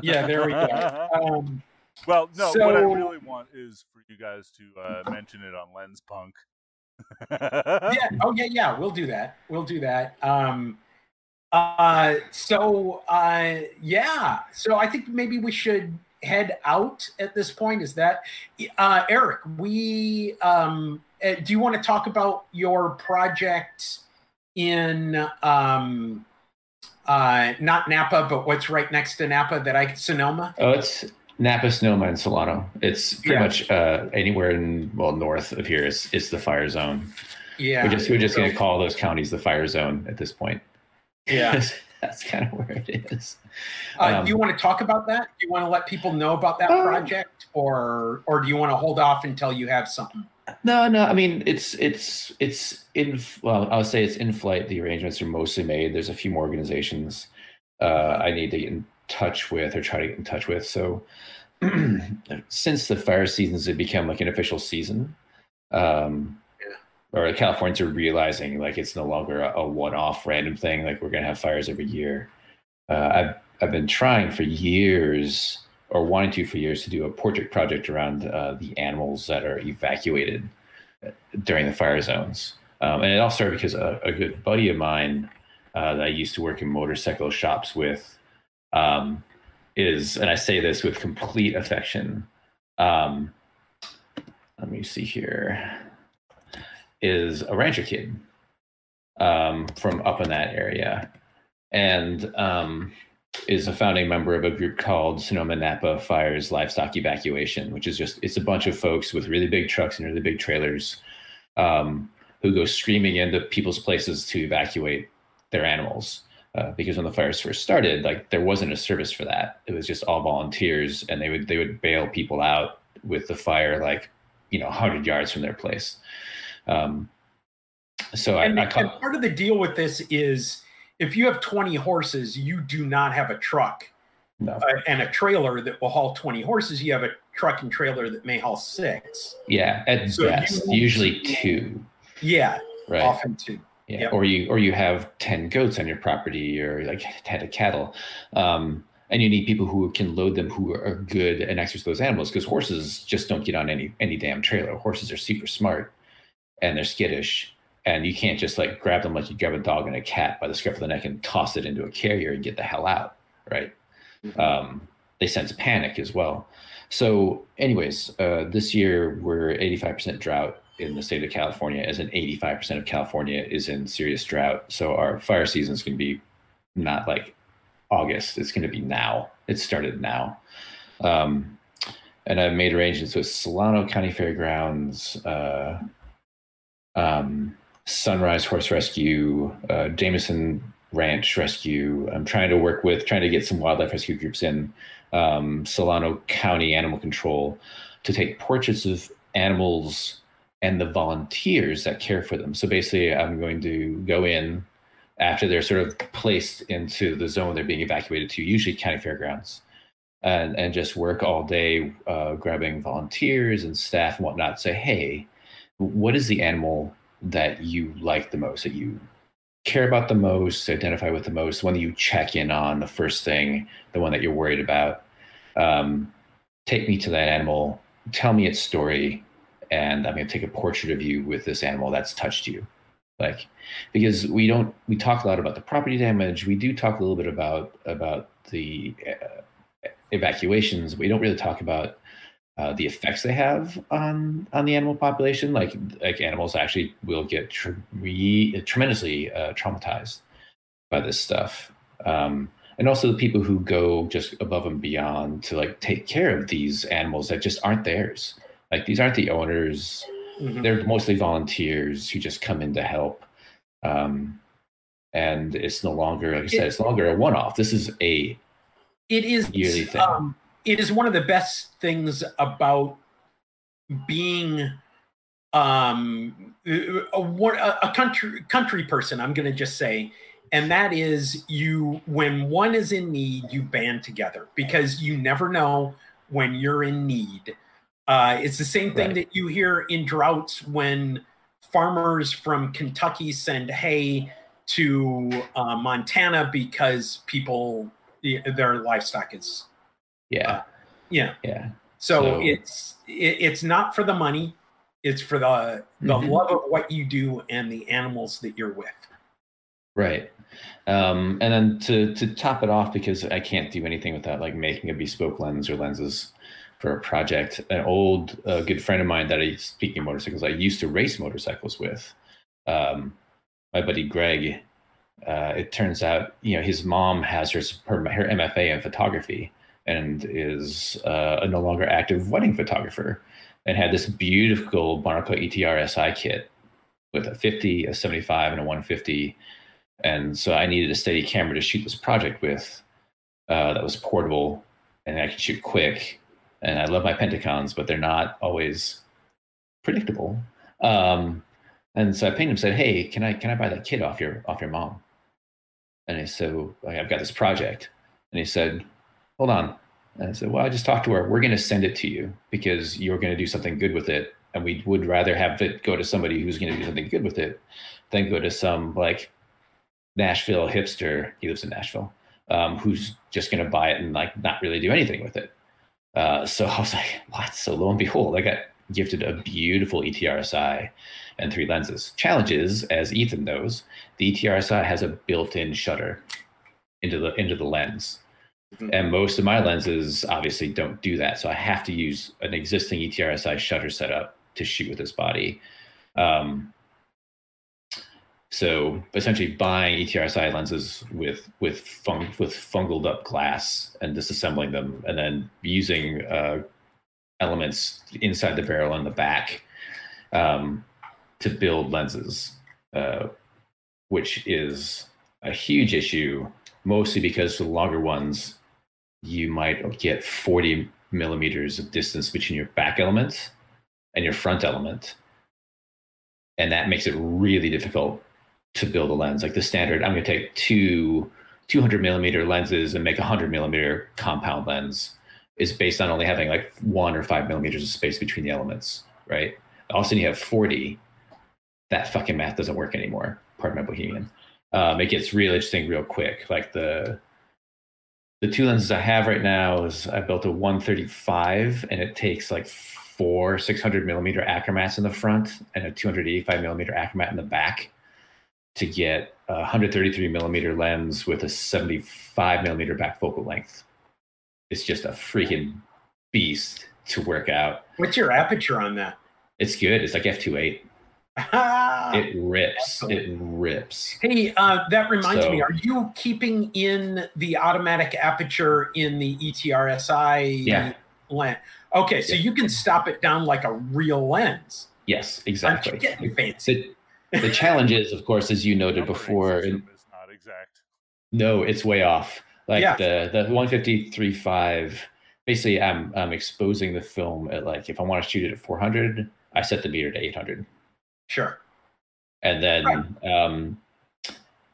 yeah, there we go. Um, well, no, so, what I really want is for you guys to uh, mention it on Lens Punk. yeah. Oh, yeah, yeah. We'll do that. We'll do that. Um, uh, so, uh, yeah. So I think maybe we should head out at this point. Is that uh, Eric? We um, uh, do you want to talk about your project in um, uh, not Napa, but what's right next to Napa that I Sonoma? Oh, it's Napa, Sonoma, and Solano. It's pretty yeah. much uh, anywhere in well north of here is is the fire zone. Yeah, we're just we're just to call those counties the fire zone at this point. Yeah, that's kind of where it is. Uh, um, do you want to talk about that? Do you want to let people know about that uh, project, or or do you want to hold off until you have something? No, no. I mean, it's it's it's in. Well, I would say it's in flight. The arrangements are mostly made. There's a few more organizations uh, I need to get in touch with or try to get in touch with. So, since the fire seasons have become like an official season, um, yeah. or Californians are realizing like it's no longer a, a one-off random thing. Like we're gonna have fires every year. Uh, I've I've been trying for years or wanting to for years to do a portrait project around uh, the animals that are evacuated during the fire zones. Um, and it all started because a, a good buddy of mine uh, that I used to work in motorcycle shops with um, is, and I say this with complete affection. Um, let me see here. Is a rancher kid um, from up in that area, and um, is a founding member of a group called Sonoma Napa Fires Livestock Evacuation, which is just it's a bunch of folks with really big trucks and really big trailers um, who go screaming into people's places to evacuate their animals. Uh, because when the fires first started, like there wasn't a service for that. It was just all volunteers, and they would they would bail people out with the fire like you know 100 yards from their place. Um, so and, I, I part of the deal with this is if you have 20 horses, you do not have a truck no. uh, and a trailer that will haul 20 horses. You have a truck and trailer that may haul six. Yeah, at so best, usually two. Yeah, right. often two. Yeah, yep. or you or you have ten goats on your property, or like ten cattle. Um, and you need people who can load them who are good and exercise those animals because horses just don't get on any any damn trailer horses are super smart and they're skittish and you can't just like grab them like you grab a dog and a cat by the scruff of the neck and toss it into a carrier and get the hell out right mm-hmm. um, they sense panic as well so anyways uh, this year we're 85% drought in the state of california as in 85% of california is in serious drought so our fire season is going to be not like August. It's going to be now. It started now. Um, and I've made arrangements with Solano County Fairgrounds, uh, um, Sunrise Horse Rescue, uh, Jameson Ranch Rescue. I'm trying to work with, trying to get some wildlife rescue groups in um, Solano County Animal Control to take portraits of animals and the volunteers that care for them. So basically, I'm going to go in after they're sort of placed into the zone they're being evacuated to, usually county fairgrounds, and and just work all day uh, grabbing volunteers and staff and whatnot. Say, hey, what is the animal that you like the most, that you care about the most, identify with the most, the one that you check in on, the first thing, the one that you're worried about. Um, take me to that animal, tell me its story, and I'm going to take a portrait of you with this animal that's touched you. Like because we don't we talk a lot about the property damage. We do talk a little bit about about the uh, evacuations. We don't really talk about uh, the effects they have on on the animal population. Like like animals actually will get tre- tremendously uh, traumatized by this stuff. Um, and also the people who go just above and beyond to like take care of these animals that just aren't theirs like these aren't the owners Mm-hmm. They're mostly volunteers who just come in to help. Um, and it's no longer, like I said, it, it's no longer a one-off. This is a it is yearly thing. Um, it is one of the best things about being um, a, a country country person. I'm going to just say, and that is you. When one is in need, you band together because you never know when you're in need uh, it's the same thing right. that you hear in droughts when farmers from Kentucky send hay to uh, Montana because people their livestock is yeah uh, yeah yeah. So, so, it's it, it's not for the money; it's for the the mm-hmm. love of what you do and the animals that you're with. Right. Um, and then to to top it off, because I can't do anything without like making a bespoke lens or lenses for a project. An old uh, good friend of mine that I speaking of motorcycles, I used to race motorcycles with. Um, my buddy Greg. Uh, it turns out, you know, his mom has her her, her MFA in photography and is uh, a no longer active wedding photographer, and had this beautiful Bronica ETRSI kit with a 50, a 75, and a 150. And so I needed a steady camera to shoot this project with uh, that was portable and I could shoot quick and I love my Pentacons, but they're not always predictable. Um, and so I pinged him, said, "Hey, can I can I buy that kit off your off your mom?" And he said, like, "I've got this project," and he said, "Hold on." And I said, "Well, I just talked to her. We're going to send it to you because you're going to do something good with it, and we would rather have it go to somebody who's going to do something good with it than go to some like Nashville hipster. He lives in Nashville." Um, who's just going to buy it and like not really do anything with it. Uh, so I was like, what? So lo and behold, I got gifted a beautiful ETRSI and three lenses. Challenges, as Ethan knows, the ETRSI has a built-in shutter into the into the lens. Mm-hmm. And most of my lenses obviously don't do that. So I have to use an existing ETRSI shutter setup to shoot with this body. Um, so essentially, buying ETRSI lenses with with with fungled up glass and disassembling them, and then using uh, elements inside the barrel and the back um, to build lenses, uh, which is a huge issue. Mostly because for the longer ones, you might get 40 millimeters of distance between your back element and your front element, and that makes it really difficult to build a lens. Like the standard, I'm going to take two 200 millimeter lenses and make a 100 millimeter compound lens is based on only having like one or five millimeters of space between the elements, right? All of a sudden you have 40. That fucking math doesn't work anymore. Pardon my bohemian. Um, it gets real interesting real quick. Like the the two lenses I have right now is I built a 135 and it takes like four 600 millimeter achromats in the front and a 285 millimeter achromat in the back to get a 133 millimeter lens with a 75 millimeter back focal length. It's just a freaking beast to work out. What's your aperture on that? It's good. It's like f2.8. it rips. It rips. Hey, uh, that reminds so, me. Are you keeping in the automatic aperture in the ETRSI yeah. lens? Okay, so yeah. you can stop it down like a real lens. Yes, exactly. Getting fancy. The, the challenge is, of course, as you noted before. Is not exact. No, it's way off. Like yeah. the the 153.5. Basically, I'm I'm exposing the film at like if I want to shoot it at 400, I set the meter to 800. Sure. And then, right. um,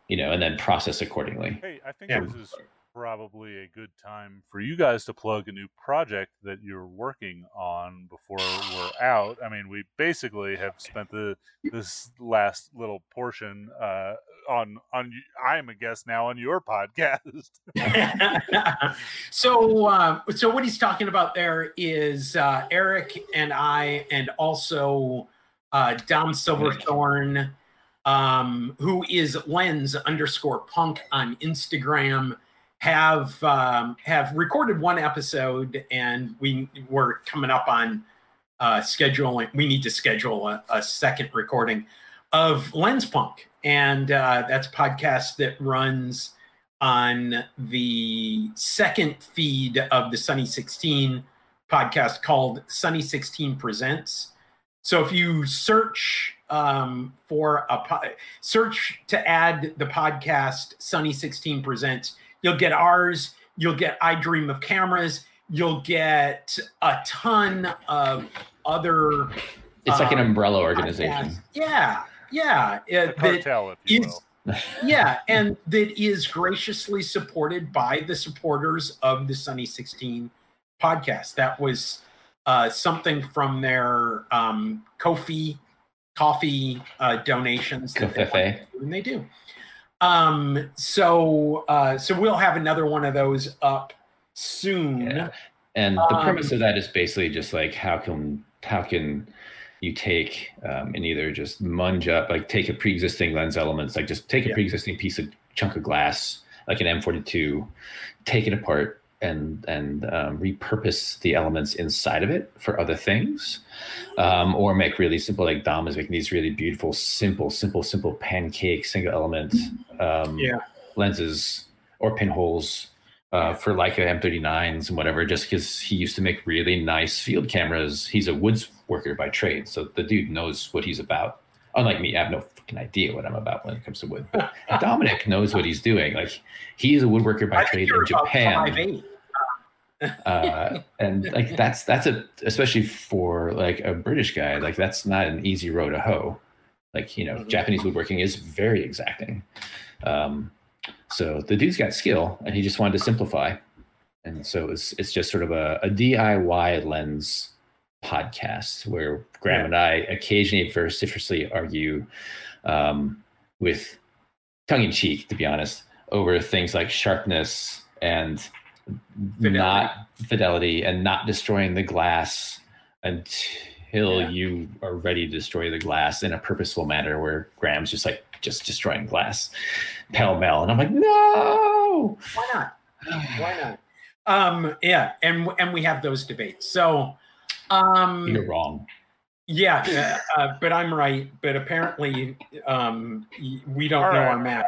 you know, and then process accordingly. Hey, I think yeah. this is probably a good time for you guys to plug a new project that you're working on before we're out. I mean, we basically have spent the this last little portion uh, on on. I'm a guest now on your podcast. so, uh, so what he's talking about there is uh, Erik and I, and also uh, Dom Silverthorn. um, who is lens underscore punk on Instagram, have um, have recorded one episode, and we were coming up on uh, scheduling. We need to schedule a, a second recording of Lens Punk, and uh, that's a podcast that runs on the second feed of the Sunny 16 podcast called Sunny 16 Presents. So if you search um, for a po- search to add the podcast Sunny 16 Presents, you'll get ours. You'll get I Dream of Cameras. You'll get a ton of other. It's like an um, umbrella organization. Podcasts. Yeah, yeah. It, cartel, is, yeah, and that is graciously supported by the supporters of the Sunny 16 podcast. That was uh, something from their um, Ko-fi coffee uh, donations that they, and they do. Um, so uh, so we'll have another one of those up soon. Yeah. And the um, premise of that is basically just like how can how can you take um, and either just munge up like take a pre-existing lens elements like just take a yeah. pre-existing piece of chunk of glass like an M42, take it apart, and and um, repurpose the elements inside of it for other things, um, or make really simple like Dom is making these really beautiful, simple, simple, simple pancake single element um, yeah. lenses or pinholes uh, for Leica M39s and whatever. Just because he used to make really nice field cameras, he's a woods worker by trade, so the dude knows what he's about. Unlike me, I have no fucking idea what I'm about when it comes to wood. But Dominic knows what he's doing. Like he's a woodworker by trade in Japan uh, and like that's that's a especially for like a British guy, like that's not an easy row to hoe. Like you know, mm-hmm. Japanese woodworking is very exacting. Um, so the dude's got skill, and he just wanted to simplify, and so it's it's just sort of a, a DIY lens podcast where Graham yeah. and I occasionally vociferously argue um, with tongue in cheek, to be honest, over things like sharpness and fidelity. not fidelity and not destroying the glass until yeah. you are ready to destroy the glass in a purposeful manner where Graham's just like just destroying glass pell mell. And I'm like, no. Why not? Why not? Um, yeah, and and we have those debates. So um you're wrong. Yeah, uh, but I'm right. But apparently, um, we don't know our math.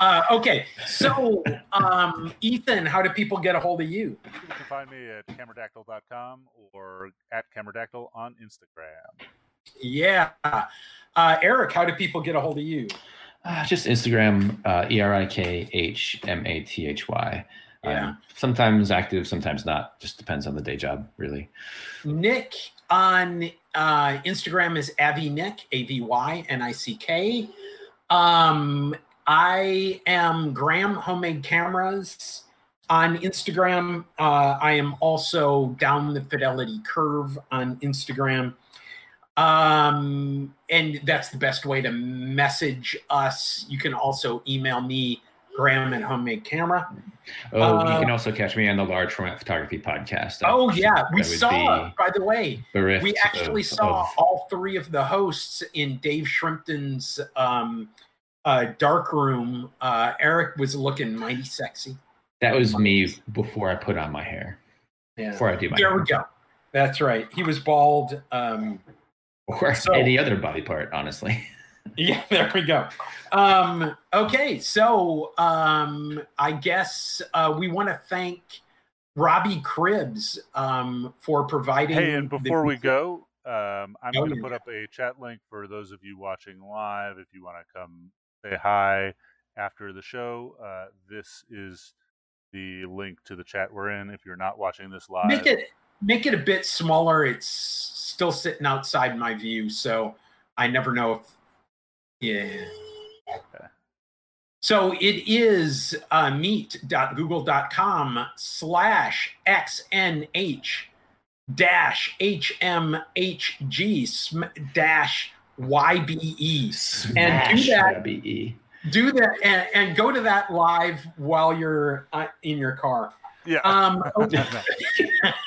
Uh, okay, so um, Ethan, how do people get a hold of you? You can find me at cameradactyl.com or at cameradactyl on Instagram. Yeah. Uh, Erik, how do people get a hold of you? Uh, just Instagram, uh, E R I K H M A T H Y. Yeah. Um, sometimes active, sometimes not. Just depends on the day job, really. Nick on uh, Instagram is Avi Nick, A V Y N I C K. Um, I am Graham Homemade Cameras on Instagram. Uh, I am also down the fidelity curve on Instagram. Um, and that's the best way to message us. You can also email me, Graham and Homemade Camera. Oh, uh, you can also catch me on the Large Format Photography podcast. Oh yeah, we saw. By the way, we actually of, saw of, all three of the hosts in Dave Shrimpton's um, uh, dark room. Uh, Erik was looking mighty sexy. That was me before I put on my hair. Yeah. Before I do my. There hair. we go. That's right. He was bald. Um, or so, any other body part, honestly. yeah, there we go. Um, okay, so um, I guess uh, we want to thank Robbie Cribbs um, for providing. Hey, and before the- we go, um, I'm oh, going to put up a chat link for those of you watching live. If you want to come say hi after the show, uh, this is the link to the chat we're in. If you're not watching this live, make it make it a bit smaller. It's still sitting outside my view, so I never know if yeah. Okay. So it is uh, meet.google.com slash xnh dash hmhg dash ybe and do that. YBE. do that and, and, go to that live while you're uh, in your car. Yeah. Um okay.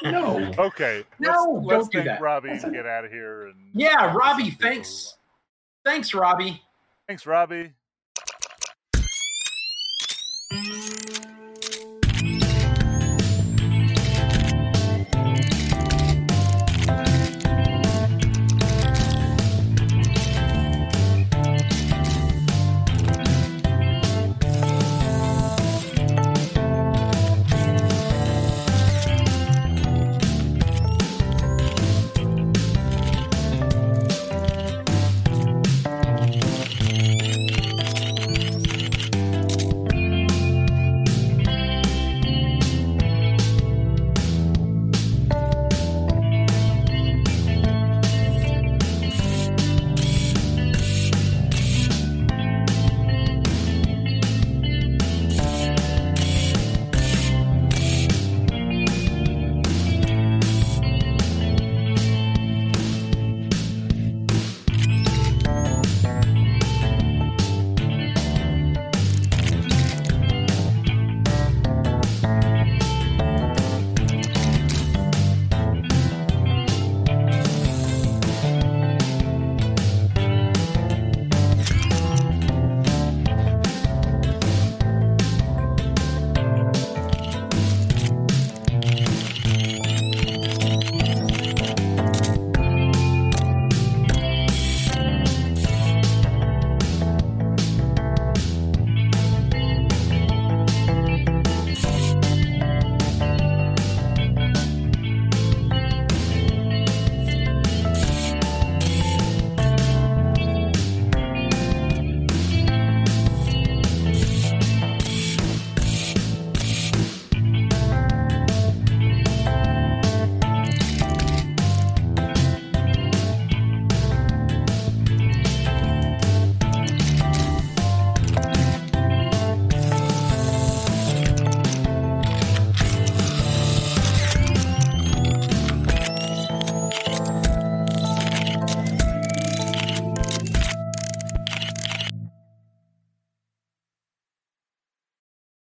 no. Okay. No let's, don't let's do that. Robbie get out of here and yeah robbie thanks. Thanks, Robbie. Thanks, Robbie.